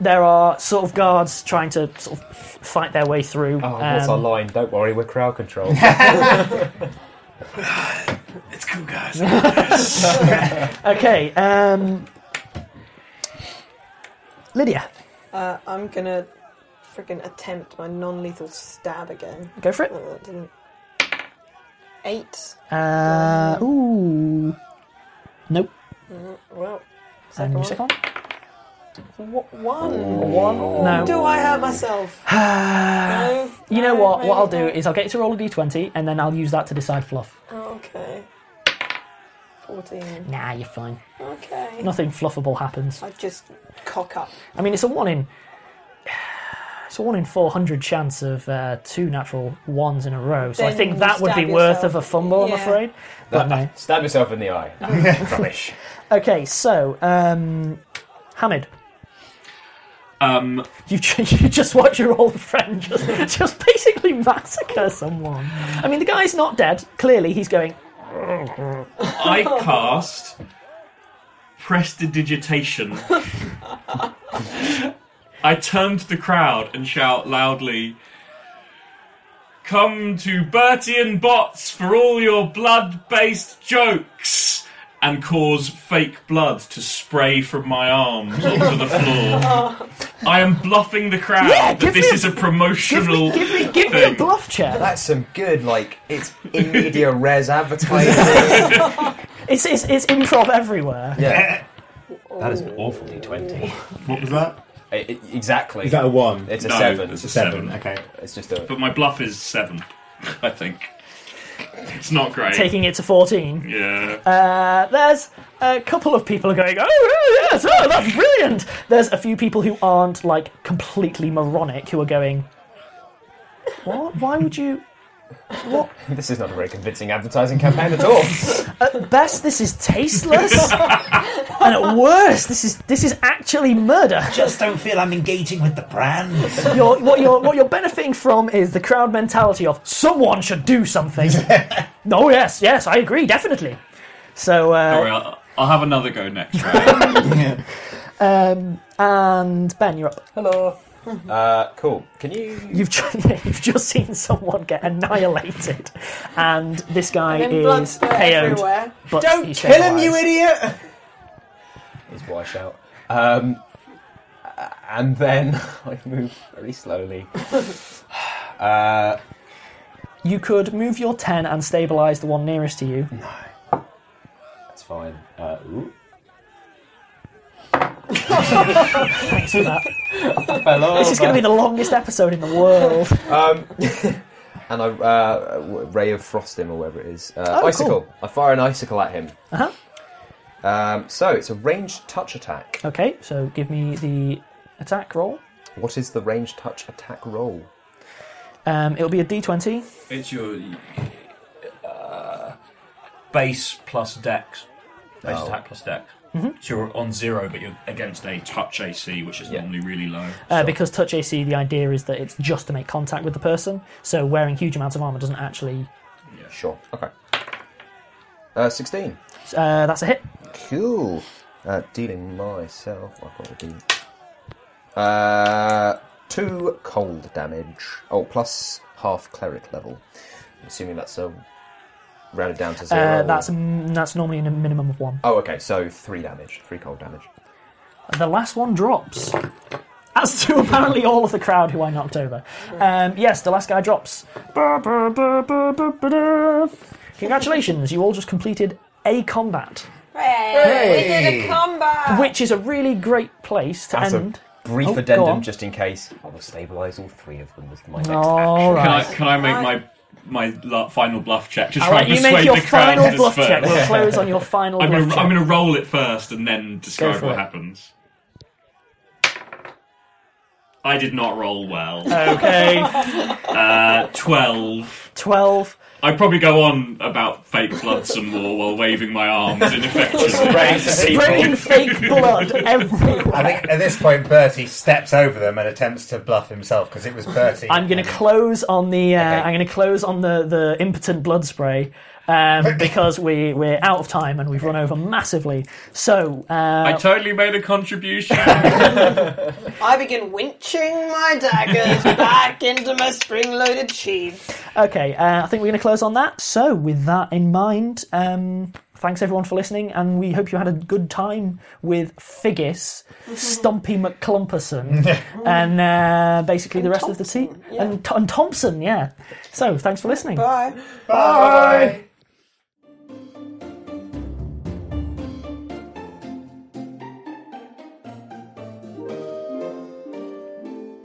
there are sort of guards trying to sort of fight their way through. Oh, what's our Um, line? Don't worry, we're crowd control. It's cool, guys. okay, um, Lydia, Uh, I'm gonna freaking attempt my non-lethal stab again. go for it. Oh, that didn't. Eight. Uh, ooh, nope. Well, And second your one. second one. Wha- One. One. No. Do I hurt myself? no. You know No, what? What I'll do is I'll get you to roll a d20, and then I'll use that to decide fluff. not. Okay. Fourteen. Nah, you're fine. Okay. Nothing fluffable happens. I just cock up. I mean, it's a one in. It's a one in four hundred chance of uh, two natural ones in a row. So I Then think that would be stab worth of a fumble. I'm Yeah. afraid. But no. Stab yourself in the eye. Rubbish. Okay, so um, Hamid, Um, you you just watch your old friend just just basically massacre someone. I mean, the guy's not dead. Clearly, he's going. I cast prestidigitation. I turn to the crowd and shout loudly, Come to Bertie and Bots for all your blood based jokes! And cause fake blood to spray from my arms onto the floor. I am bluffing the crowd Yeah, that give this me a- is a promotional Give me, give me a thing. bluff check. That's some good, like, it's in media res advertising. It's, it's, it's improv everywhere. yeah. That is an awful d20. What was that? I- I- exactly. Is that a one? It's a No, seven. it's a Seven. seven. Okay. It's just a. But my bluff is seven, I think. It's not great. Taking it to 14. yeah. Uh, there's a couple of people going, oh, yes, oh, that's brilliant. There's a few people who aren't, like, completely moronic who are going, what? Why would you. What? This is not a very convincing advertising campaign at all. At best, this is tasteless. and at worst, this is this is actually murder. Just don't feel I'm engaging with the brand. You're, what, you're, what you're benefiting from is the crowd mentality of someone should do something. oh, yes, yes, I agree, definitely. So, uh, Don't worry, I'll, I'll have another go next round. um, and Ben, you're up. Hello. Uh, cool. Can you? You've just, you've just seen someone get annihilated, and this guy And then blood is spurt KO'd. But Don't he's kill him, stabilised. you idiot! Is what I shout. Um, and then I move very slowly. Uh, You could move your ten and stabilize the one nearest to you. No, that's fine. Uh, ooh. Thanks for that. Hello. This is going to be the longest episode in the world. Um, and I uh, ray of frost him or whatever it is. Uh, Oh, icicle. cool. I fire an icicle at him. Uh-huh. Um, so it's a ranged touch attack. Okay, so give me the attack roll. What is the ranged touch attack roll? Um, it'll be a d20. it's your uh, base plus dex. Base Oh. attack plus dex. Mm-hmm. So you're on zero, but you're against a touch AC, which is Yeah. normally really low. Uh, Because touch AC, the idea is that it's just to make contact with the person. So wearing huge amounts of armor doesn't actually. Sure. Okay. Uh, 16. Uh, that's a hit. Cool. Uh, dealing myself. I've got to do. Uh, two cold damage. Oh, plus half cleric level. I'm assuming that's a rounded down to zero. Uh, that's mm, that's normally in a minimum of one. Oh, okay. So three damage. Three cold damage. The last one drops. As to apparently all of the crowd who I knocked over. Um, yes, the last guy drops. Ba, ba, ba. Congratulations, you all just completed a combat, Hey, we did a combat. which is a really great place to As a end. brief Oh, go addendum, on. just in case. I will stabilise all three of them with my next All action. Can I right. can I make my my la- final bluff check to try let and you make persuade your the crowd final to bluff check. We'll close on your final I'm bluff gonna, check. I'm gonna roll it first and then describe for what it. happens. I did not roll well. Okay, Uh, 12. 12. I'd probably go on about fake blood some more while waving my arms ineffectually. Spraying fake blood everywhere. I think at this point Bertie steps over them and attempts to bluff himself because it was Bertie. I'm going to close on the. Uh, Okay. I'm going to close on the the impotent blood spray um, because we we're out of time and we've run over massively. So I uh, totally made a contribution. I begin winching my daggers back into my spring-loaded sheath. okay, uh, I think we're going to close on that. So with that in mind, um, thanks everyone for listening, and we hope you had a good time with Figgis, Stumpy McClumperson, and uh, basically the rest of the team, and, and Thompson. Yeah. So thanks for listening. Bye. Bye.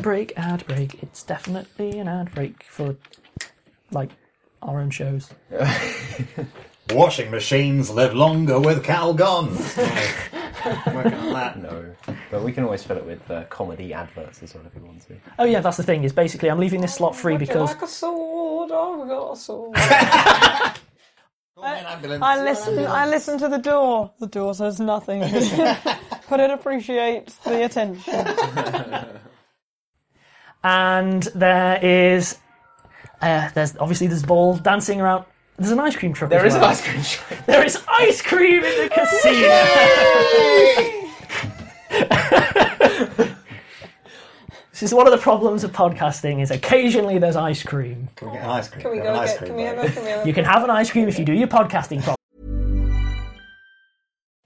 Ad break, ad break. It's definitely an ad break for, like, our own shows. Washing machines live longer with Calgon. Working on that. No, but we can always fill it with uh, comedy adverts as well if we want to. Oh yeah, that's the thing. Is basically I'm leaving this slot free because like a sword? I've got a sword. Call me an ambulance. I listen. I listen to the door. The door says nothing, but it appreciates the attention. And there is uh, there's obviously there's ball dancing around. There's an ice cream truck. There as is an ice cream shop. There is ice cream in the casino. this is one of the problems of podcasting. Is occasionally there's ice cream. Can we get an ice cream? Can we Have go an ice get? cream Can we have a? Can we have You can have an ice cream if you do your podcasting properly.